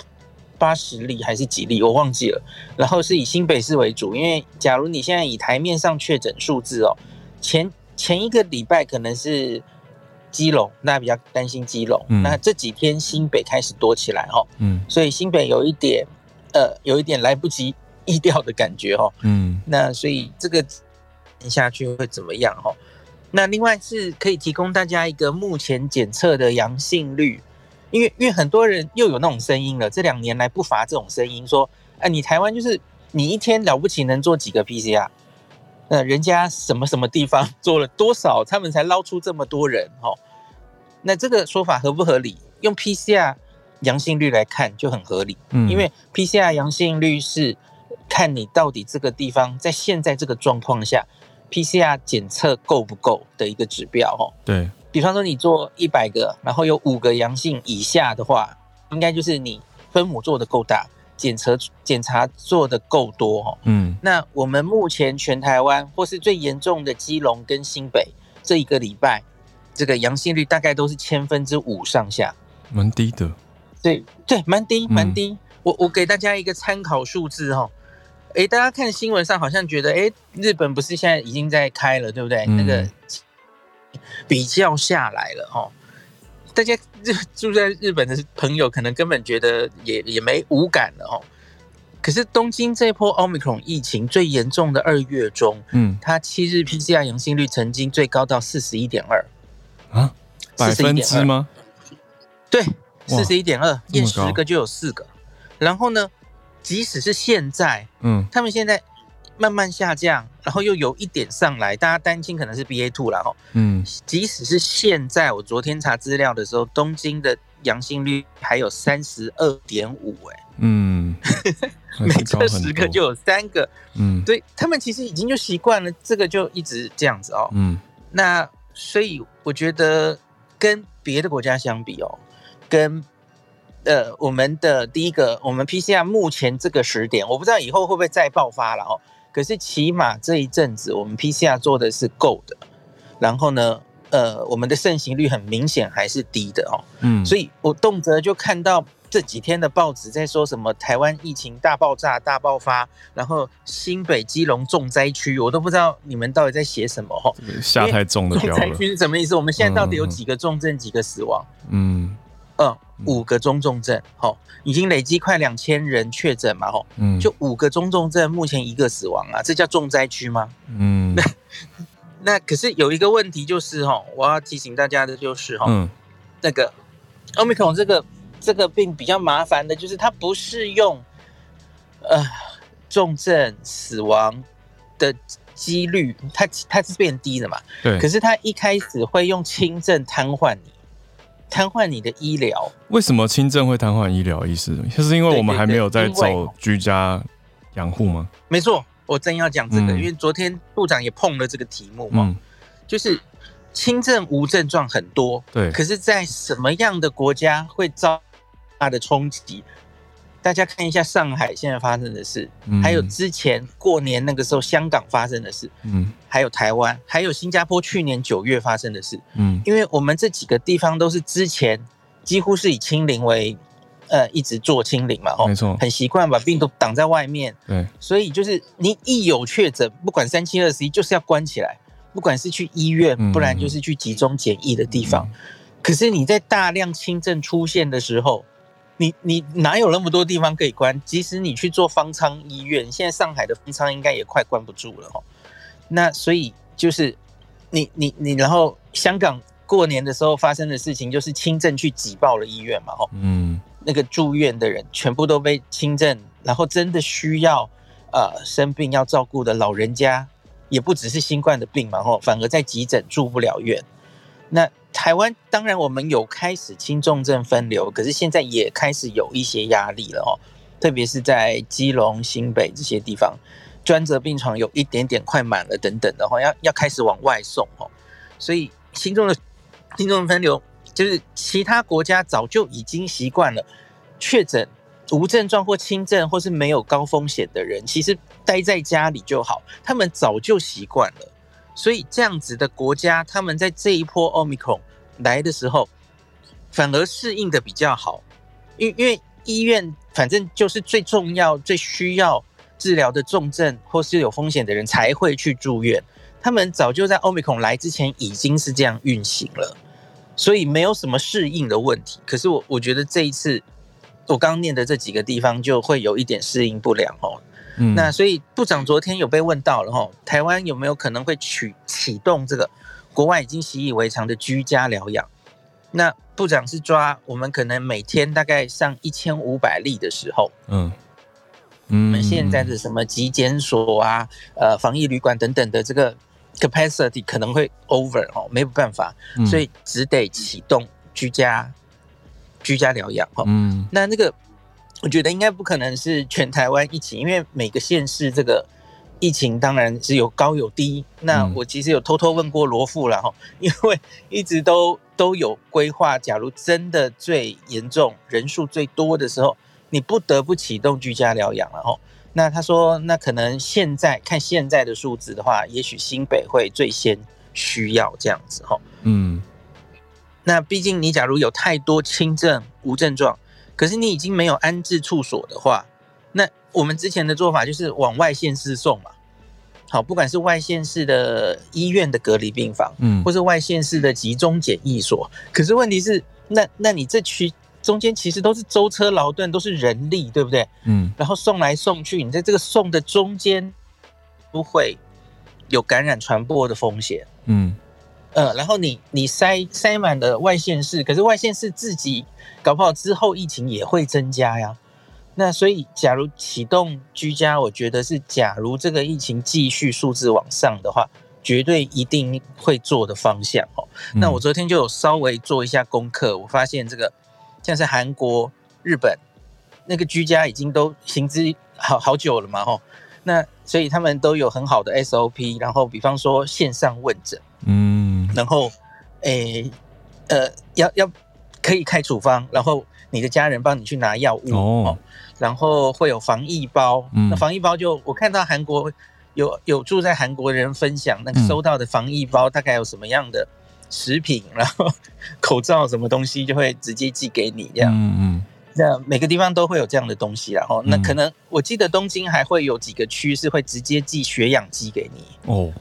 八十例还是几例，我忘记了。然后是以新北市为主，因为假如你现在以台面上确诊数字哦，前前一个礼拜可能是。基隆，大家比较担心基隆。嗯、那这几天新北开始多起来哦，嗯，所以新北有一点，呃，有一点来不及疫调的感觉哦，嗯，那所以这个下去会怎么样哦？那另外是可以提供大家一个目前检测的阳性率，因为因为很多人又有那种声音了，这两年来不乏这种声音说，哎、呃，你台湾就是你一天了不起能做几个 PCR？那人家什么什么地方 做了多少，他们才捞出这么多人？哦，那这个说法合不合理？用 PCR 阳性率来看就很合理，嗯，因为 PCR 阳性率是看你到底这个地方在现在这个状况下，PCR 检测够不够的一个指标，哦，对，比方说你做一百个，然后有五个阳性以下的话，应该就是你分母做的够大。检测检查做的够多哈，嗯，那我们目前全台湾或是最严重的基隆跟新北这一个礼拜，这个阳性率大概都是千分之五上下，蛮低的，对对，蛮低蛮低。嗯、我我给大家一个参考数字哈，哎，大家看新闻上好像觉得，哎，日本不是现在已经在开了，对不对？嗯、那个比较下来了哈。大家住在日本的朋友可能根本觉得也也没无感了哦。可是东京这波奥密克戎疫情最严重的二月中，嗯，它七日 PCR 阳性率曾经最高到四十一点二啊，百分之吗？对，四十一点二，验十个就有四个。然后呢，即使是现在，嗯，他们现在。慢慢下降，然后又有一点上来，大家担心可能是 BA two 了哈。嗯，即使是现在，我昨天查资料的时候，东京的阳性率还有三十二点五，哎，嗯，每测十个就有三个，嗯，对他们其实已经就习惯了，这个就一直这样子哦，嗯，那所以我觉得跟别的国家相比哦，跟呃我们的第一个，我们 PCR 目前这个时点，我不知道以后会不会再爆发了哦。可是起码这一阵子我们 PCR 做的是够的，然后呢，呃，我们的盛行率很明显还是低的哦。嗯，所以我动辄就看到这几天的报纸在说什么台湾疫情大爆炸、大爆发，然后新北基隆重灾区，我都不知道你们到底在写什么哦。下太重的标了。重灾区是什么意思？我们现在到底有几个重症、几个死亡？嗯。嗯，五个中重症，好，已经累积快两千人确诊嘛，吼，嗯，就五个中重症，目前一个死亡啊，这叫重灾区吗？嗯，那 那可是有一个问题就是，哈，我要提醒大家的就是，哈，嗯，那个奥密克戎这个这个病比较麻烦的，就是它不是用呃重症死亡的几率，它它是变低的嘛，对，可是它一开始会用轻症瘫痪你。瘫痪你的医疗？为什么轻症会瘫痪医疗？意思就是因为我们还没有在走居家养护吗？没错，我正要讲这个，嗯、因为昨天部长也碰了这个题目嘛，嗯、就是轻症无症状很多，对，可是在什么样的国家会遭大的冲击？大家看一下上海现在发生的事，嗯、还有之前过年那个时候香港发生的事，嗯，还有台湾，还有新加坡去年九月发生的事，嗯，因为我们这几个地方都是之前几乎是以清零为，呃，一直做清零嘛，哦，没错，很习惯把病毒挡在外面，对，所以就是你一有确诊，不管三七二十一，就是要关起来，不管是去医院，不然就是去集中检疫的地方，嗯、可是你在大量轻症出现的时候。你你哪有那么多地方可以关？即使你去做方舱医院，现在上海的方舱应该也快关不住了哈。那所以就是你你你，然后香港过年的时候发生的事情，就是轻症去挤爆了医院嘛哈。嗯，那个住院的人全部都被轻症，然后真的需要呃生病要照顾的老人家，也不只是新冠的病嘛，吼，反而在急诊住不了院。那台湾当然我们有开始轻重症分流，可是现在也开始有一些压力了，哦，特别是在基隆、新北这些地方，专责病床有一点点快满了，等等的话，要要开始往外送，哦，所以轻重的轻重分流。就是其他国家早就已经习惯了确诊无症状或轻症或是没有高风险的人，其实待在家里就好，他们早就习惯了。所以这样子的国家，他们在这一波 Omicron 来的时候，反而适应的比较好。因因为医院反正就是最重要、最需要治疗的重症或是有风险的人才会去住院，他们早就在 Omicron 来之前已经是这样运行了。所以没有什么适应的问题，可是我我觉得这一次我刚念的这几个地方就会有一点适应不良哦。嗯，那所以部长昨天有被问到了哈，台湾有没有可能会取启动这个国外已经习以为常的居家疗养？那部长是抓我们可能每天大概上一千五百例的时候，嗯嗯，我们现在的什么极检所啊、呃防疫旅馆等等的这个。capacity 可能会 over 哦，没有办法，所以只得启动居家居家疗养哦。嗯，那那个我觉得应该不可能是全台湾一起，因为每个县市这个疫情当然是有高有低。那我其实有偷偷问过罗父了哈，因为 一直都都有规划，假如真的最严重、人数最多的时候，你不得不启动居家疗养了哈。那他说，那可能现在看现在的数字的话，也许新北会最先需要这样子哈。嗯，那毕竟你假如有太多轻症无症状，可是你已经没有安置处所的话，那我们之前的做法就是往外县市送嘛。好，不管是外县市的医院的隔离病房，嗯，或是外县市的集中检疫所，可是问题是，那那你这区。中间其实都是舟车劳顿，都是人力，对不对？嗯。然后送来送去，你在这个送的中间不会有感染传播的风险。嗯。呃，然后你你塞塞满了外县市，可是外县市自己搞不好之后疫情也会增加呀。那所以，假如启动居家，我觉得是假如这个疫情继续数字往上的话，绝对一定会做的方向哦。嗯。那我昨天就有稍微做一下功课，我发现这个。像是韩国、日本那个居家已经都行之好好久了嘛，吼，那所以他们都有很好的 SOP，然后比方说线上问诊，嗯，然后诶、欸、呃要要可以开处方，然后你的家人帮你去拿药物哦，然后会有防疫包，嗯、那防疫包就我看到韩国有有住在韩国的人分享那个收到的防疫包大概有什么样的。食品，然后口罩什么东西就会直接寄给你，这样，嗯嗯，那每个地方都会有这样的东西，然后那可能我记得东京还会有几个区是会直接寄血氧机给你。哦，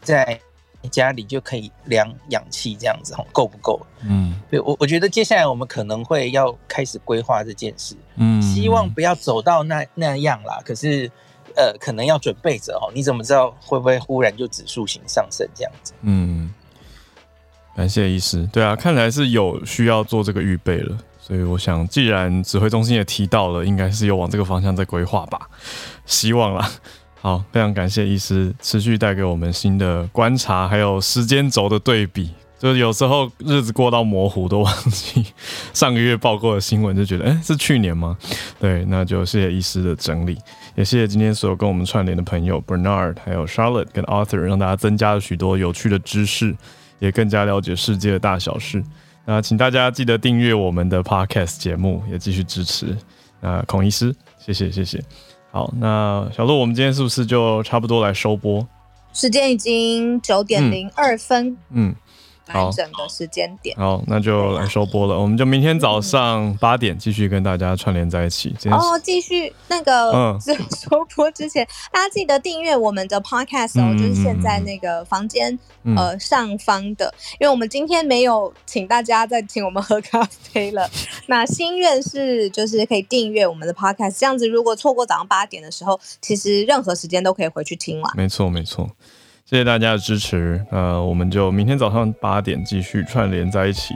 在家里就可以量氧气这样子，够不够？嗯，对我我觉得接下来我们可能会要开始规划这件事，嗯，希望不要走到那那样啦，可是呃，可能要准备着哦，你怎么知道会不会忽然就指数型上升这样子？嗯。感谢医师，对啊，看来是有需要做这个预备了，所以我想，既然指挥中心也提到了，应该是有往这个方向在规划吧，希望啦。好，非常感谢医师持续带给我们新的观察，还有时间轴的对比，就是有时候日子过到模糊，都忘记上个月报过的新闻，就觉得，哎，是去年吗？对，那就谢谢医师的整理，也谢谢今天所有跟我们串联的朋友，Bernard，还有 Charlotte 跟 Arthur，让大家增加了许多有趣的知识。也更加了解世界的大小事。那请大家记得订阅我们的 Podcast 节目，也继续支持。那孔医师，谢谢谢谢。好，那小鹿，我们今天是不是就差不多来收播？时间已经九点零二分。嗯。嗯好，整个时间点好，那就来收播了。我们就明天早上八点继续跟大家串联在一起。哦，继续那个嗯，收播之前，大家记得订阅我们的 Podcast 哦，就是现在那个房间呃上方的，因为我们今天没有请大家再请我们喝咖啡了。那心愿是就是可以订阅我们的 Podcast，这样子如果错过早上八点的时候，其实任何时间都可以回去听了。没错，没错。谢谢大家的支持，呃，我们就明天早上八点继续串联在一起。